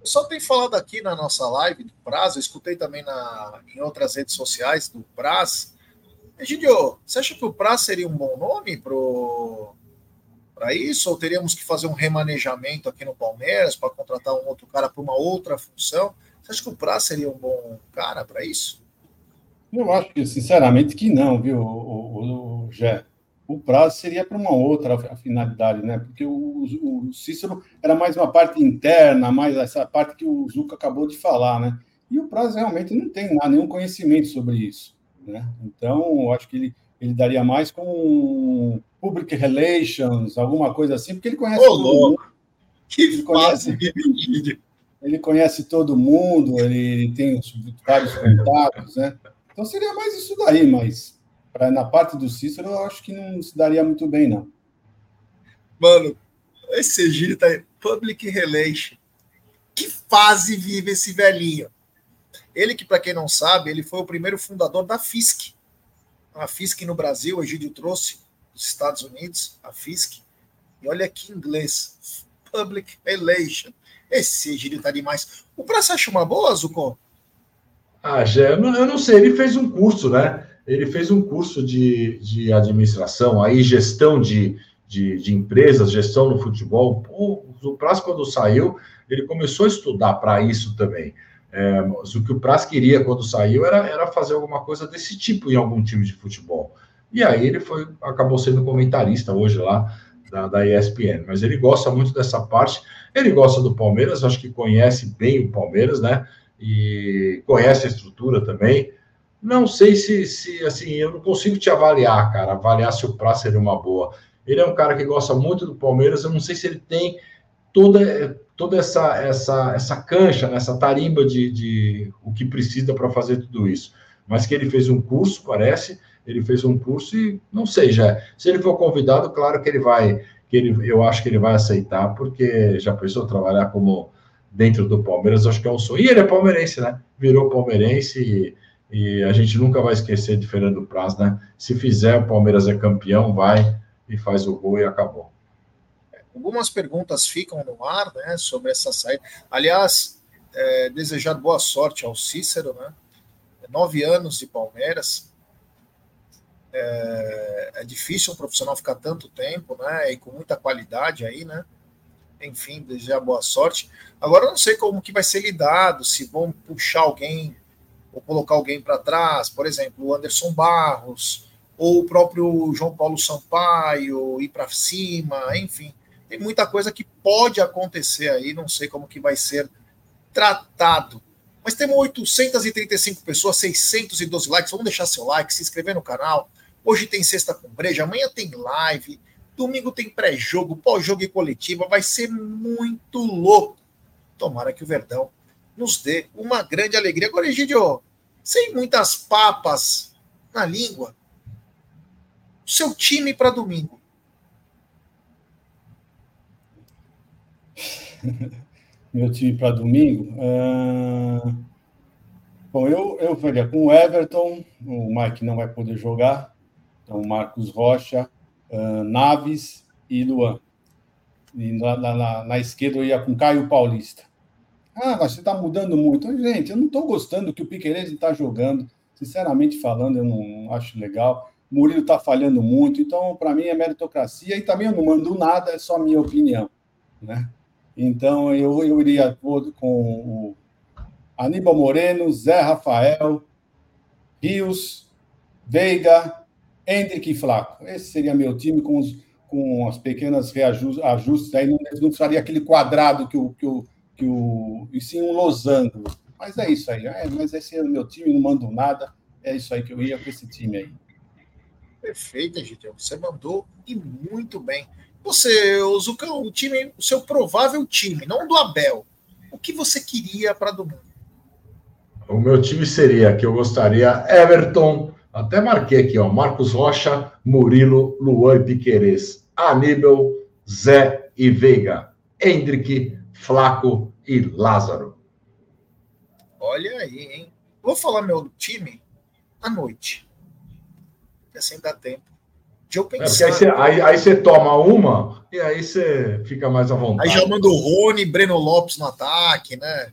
Eu só tenho falado aqui na nossa live do Praz, eu escutei também na, em outras redes sociais do Praz. Egidio, você acha que o Praz seria um bom nome para isso? Ou teríamos que fazer um remanejamento aqui no Palmeiras para contratar um outro cara para uma outra função? Você acha que o Praz seria um bom cara para isso? Eu acho que, sinceramente, que não, viu, o, o, Jé? o prazo seria para uma outra finalidade, né? Porque o, o, Cícero era mais uma parte interna, mais essa parte que o Zuca acabou de falar, né? E o prazo realmente não tem nada, nenhum conhecimento sobre isso, né? Então, eu acho que ele, ele daria mais com public relations, alguma coisa assim, porque ele conhece. Ô, louco! Que ele conhece. ele conhece todo mundo, ele tem vários contatos, né? Então seria mais isso daí, mas pra, na parte do Cícero eu acho que não se daria muito bem, não. Mano, esse Egílio tá aí. Public Relation. Que fase vive esse velhinho? Ele que, para quem não sabe, ele foi o primeiro fundador da FISC. A FISC no Brasil, o Egídio trouxe dos Estados Unidos, a FISC. E olha que inglês. Public Relation. Esse Egídio tá demais. O Praça acha uma boa, Zucco? Ah, já, eu, não, eu não sei, ele fez um curso, né? Ele fez um curso de, de administração, aí gestão de, de, de empresas, gestão no futebol. O, o Praz, quando saiu, ele começou a estudar para isso também. É, o que o Praz queria quando saiu era, era fazer alguma coisa desse tipo em algum time de futebol. E aí ele foi, acabou sendo comentarista hoje lá da, da ESPN. Mas ele gosta muito dessa parte. Ele gosta do Palmeiras, acho que conhece bem o Palmeiras, né? E conhece a estrutura também. Não sei se, se assim, eu não consigo te avaliar, cara, avaliar se o Praz seria uma boa. Ele é um cara que gosta muito do Palmeiras. Eu não sei se ele tem toda, toda essa, essa, essa cancha, né, tarimba de, de o que precisa para fazer tudo isso. Mas que ele fez um curso, parece. Ele fez um curso e não sei já. Se ele for convidado, claro que ele vai, que ele, eu acho que ele vai aceitar, porque já pensou trabalhar como dentro do Palmeiras, acho que é um sonho. E ele é palmeirense, né? Virou palmeirense e, e a gente nunca vai esquecer de Fernando Praz, né? Se fizer, o Palmeiras é campeão, vai e faz o gol e acabou. Algumas perguntas ficam no ar, né, sobre essa saída. Aliás, é, desejar boa sorte ao Cícero, né? Nove anos de Palmeiras. É, é, difícil um profissional ficar tanto tempo, né? E com muita qualidade aí, né? Enfim, desejar boa sorte. Agora eu não sei como que vai ser lidado, se vão puxar alguém ou colocar alguém para trás, por exemplo, o Anderson Barros, ou o próprio João Paulo Sampaio ir para cima, enfim. Tem muita coisa que pode acontecer aí, não sei como que vai ser tratado. Mas temos 835 pessoas, 612 likes. Vamos deixar seu like, se inscrever no canal. Hoje tem sexta com breja, amanhã tem live, domingo tem pré-jogo, pós-jogo e coletiva. Vai ser muito louco. Tomara que o Verdão nos dê uma grande alegria. Agora, Egidio, sem muitas papas na língua, seu time para domingo? Meu time para domingo? Uh... Bom, eu, eu faria com o Everton, o Mike não vai poder jogar, então Marcos Rocha, uh, Naves e Luan. E na, na, na, esquerda eu ia com Caio Paulista. Ah, você está mudando muito. Gente, eu não estou gostando do que o Piqueires está jogando. Sinceramente falando, eu não acho legal. Murilo está falhando muito, então para mim é meritocracia e também eu não mando nada, é só minha opinião, né? Então eu, eu iria com o Aníbal Moreno, Zé Rafael, Rios, Veiga, Hendrick e Flaco. Esse seria meu time com, os, com as pequenas reajustes, aí não, não precisaria aquele quadrado que o, que o, que o. E sim um losango. Mas é isso aí. É, mas esse é o meu time, não mando nada. É isso aí que eu ia com esse time aí. Perfeito, Egidio. Você mandou e muito bem. Você, o Zucão, o time, o seu provável time, não do Abel. O que você queria para domingo? O meu time seria que eu gostaria Everton, até marquei aqui, ó, Marcos Rocha, Murilo, Luan e Piquerez, Aníbal, Zé e Veiga, Hendrick, Flaco e Lázaro. Olha aí, hein? Vou falar meu time à noite assim dá tempo de eu pensar. É, aí, você, aí, aí, você, toma uma e aí você fica mais à vontade. Aí já manda o Rony Breno Lopes no ataque, né?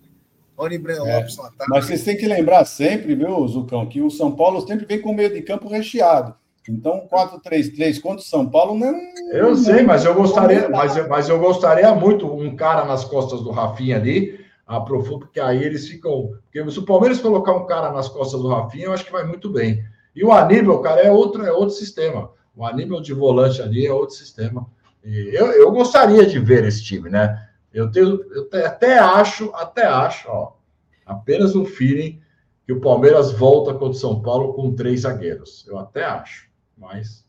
Rony Breno é, Lopes no ataque. Mas vocês têm que lembrar sempre, viu, Zucão, que o São Paulo sempre vem com o meio de campo recheado. Então, 4-3-3 contra o São Paulo não. Eu não, sei, mas eu gostaria, mas eu, mas eu gostaria muito um cara nas costas do Rafinha ali, aprofunda, porque aí eles ficam. Porque se o Palmeiras colocar um cara nas costas do Rafinha, eu acho que vai muito bem. E o Aníbal, cara, é outro, é outro sistema. O Aníbal de volante ali é outro sistema. E eu, eu gostaria de ver esse time, né? Eu, tenho, eu até acho, até acho, ó, apenas um feeling que o Palmeiras volta contra o São Paulo com três zagueiros. Eu até acho, mas.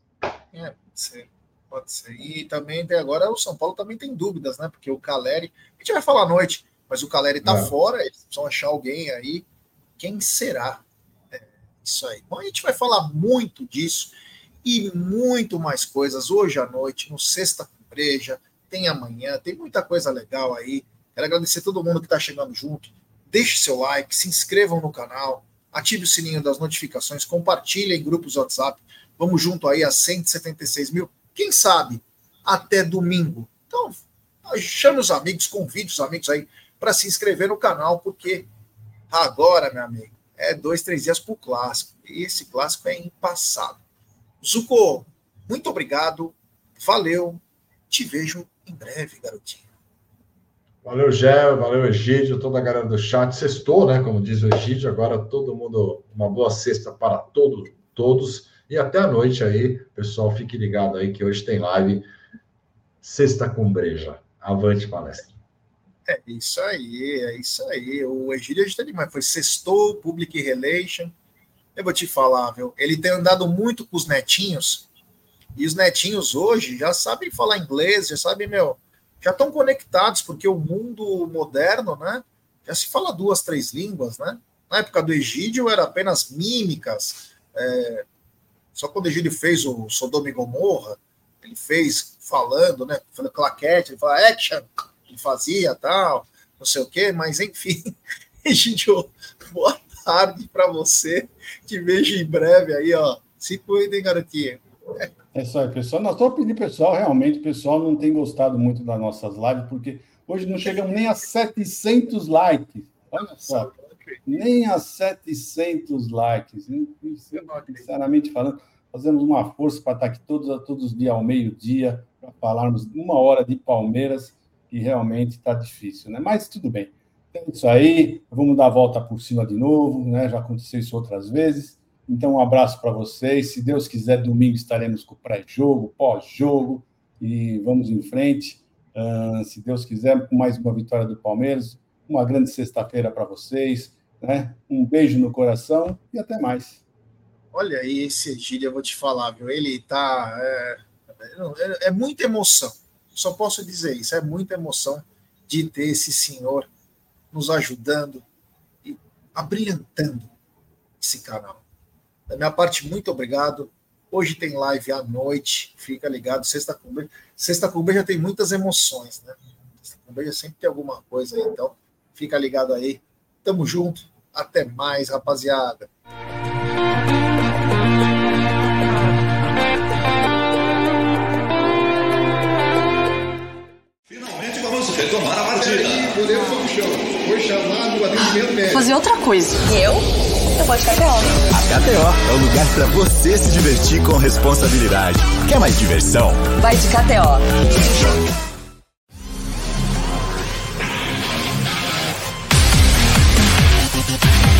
É, pode ser. Pode ser. E também agora o São Paulo também tem dúvidas, né? Porque o Caleri, a gente vai falar à noite, Mas o Caleri tá É. fora, eles precisam achar alguém aí. Quem será? É, isso aí. Bom, a gente vai falar muito disso e muito mais coisas hoje à noite, no Sexta com Breja, tem amanhã, tem muita coisa legal aí. Quero agradecer todo mundo que está chegando junto. Deixe seu like, se inscrevam no canal, ative o sininho das notificações, compartilhem em grupos WhatsApp. Vamos junto aí a 176 mil. Quem sabe até domingo. Então, chame os amigos, convide os amigos aí para se inscrever no canal, porque agora, meu amigo, é dois, três dias para o clássico. E esse clássico é impassado. Zuko, muito obrigado. Valeu. Te vejo em breve, garotinho. Valeu, Gé, valeu, Egídio, toda a galera do chat. Sextou, né? Como diz o Egídio, agora todo mundo, uma boa sexta para todo, todos. E até a noite aí, pessoal, fique ligado aí que hoje tem live Sexta com Breja. Avante palestra. É isso aí, é isso aí. O Egídio a gente tá demais. Foi sextou, Public Relation. Eu vou te falar, viu? Ele tem andado muito com os netinhos. E os netinhos hoje já sabem falar inglês, já sabem, meu, já estão conectados, porque o mundo moderno, né? Já se fala duas, três línguas, né? Na época do Egídio era apenas mímicas. é, só quando o Egídio fez o Sodoma e Gomorra, ele fez falando, né? Falando claquete, ele fala action, ele fazia tal, não sei o quê, mas enfim. Egídio, boa tarde para você. Te vejo em breve aí, ó. Se cuidem, garotinha. É isso aí, pessoal. Nós só pedir pessoal, realmente, o pessoal não tem gostado muito das nossas lives, porque hoje não chegamos nem a 700 likes. Olha só, nem a 700 likes. Sinceramente falando, fazemos uma força para estar aqui todos, todos os dias ao meio-dia, para falarmos uma hora de Palmeiras, que realmente está difícil, né? Mas tudo bem. É isso aí, vamos dar a volta por cima de novo, né? Já aconteceu isso outras vezes. Então, um abraço para vocês. Se Deus quiser, domingo estaremos com pré-jogo, pós-jogo e vamos em frente. Uh, se Deus quiser, com mais uma vitória do Palmeiras. Uma grande sexta-feira para vocês. Né? Um beijo no coração e até mais. Olha aí, esse Egílio, eu vou te falar, viu? Ele tá. É, é, é muita emoção. Só posso dizer isso. É muita emoção de ter esse senhor nos ajudando e abrilhantando esse canal. Da minha parte, muito obrigado. Hoje tem live à noite, fica ligado. Sexta B. Sexta já tem muitas emoções, né? Sexta já sempre tem alguma coisa aí, então fica ligado aí. Tamo junto. Até mais, rapaziada. Finalmente vamos retomar a partida. goleiro foi no chão. Foi chamado o atendimento médico. Fazer outra coisa. E eu? Eu vou de KTO. A KTO é o lugar para você se divertir com responsabilidade. Quer mais diversão? Vai de KTO.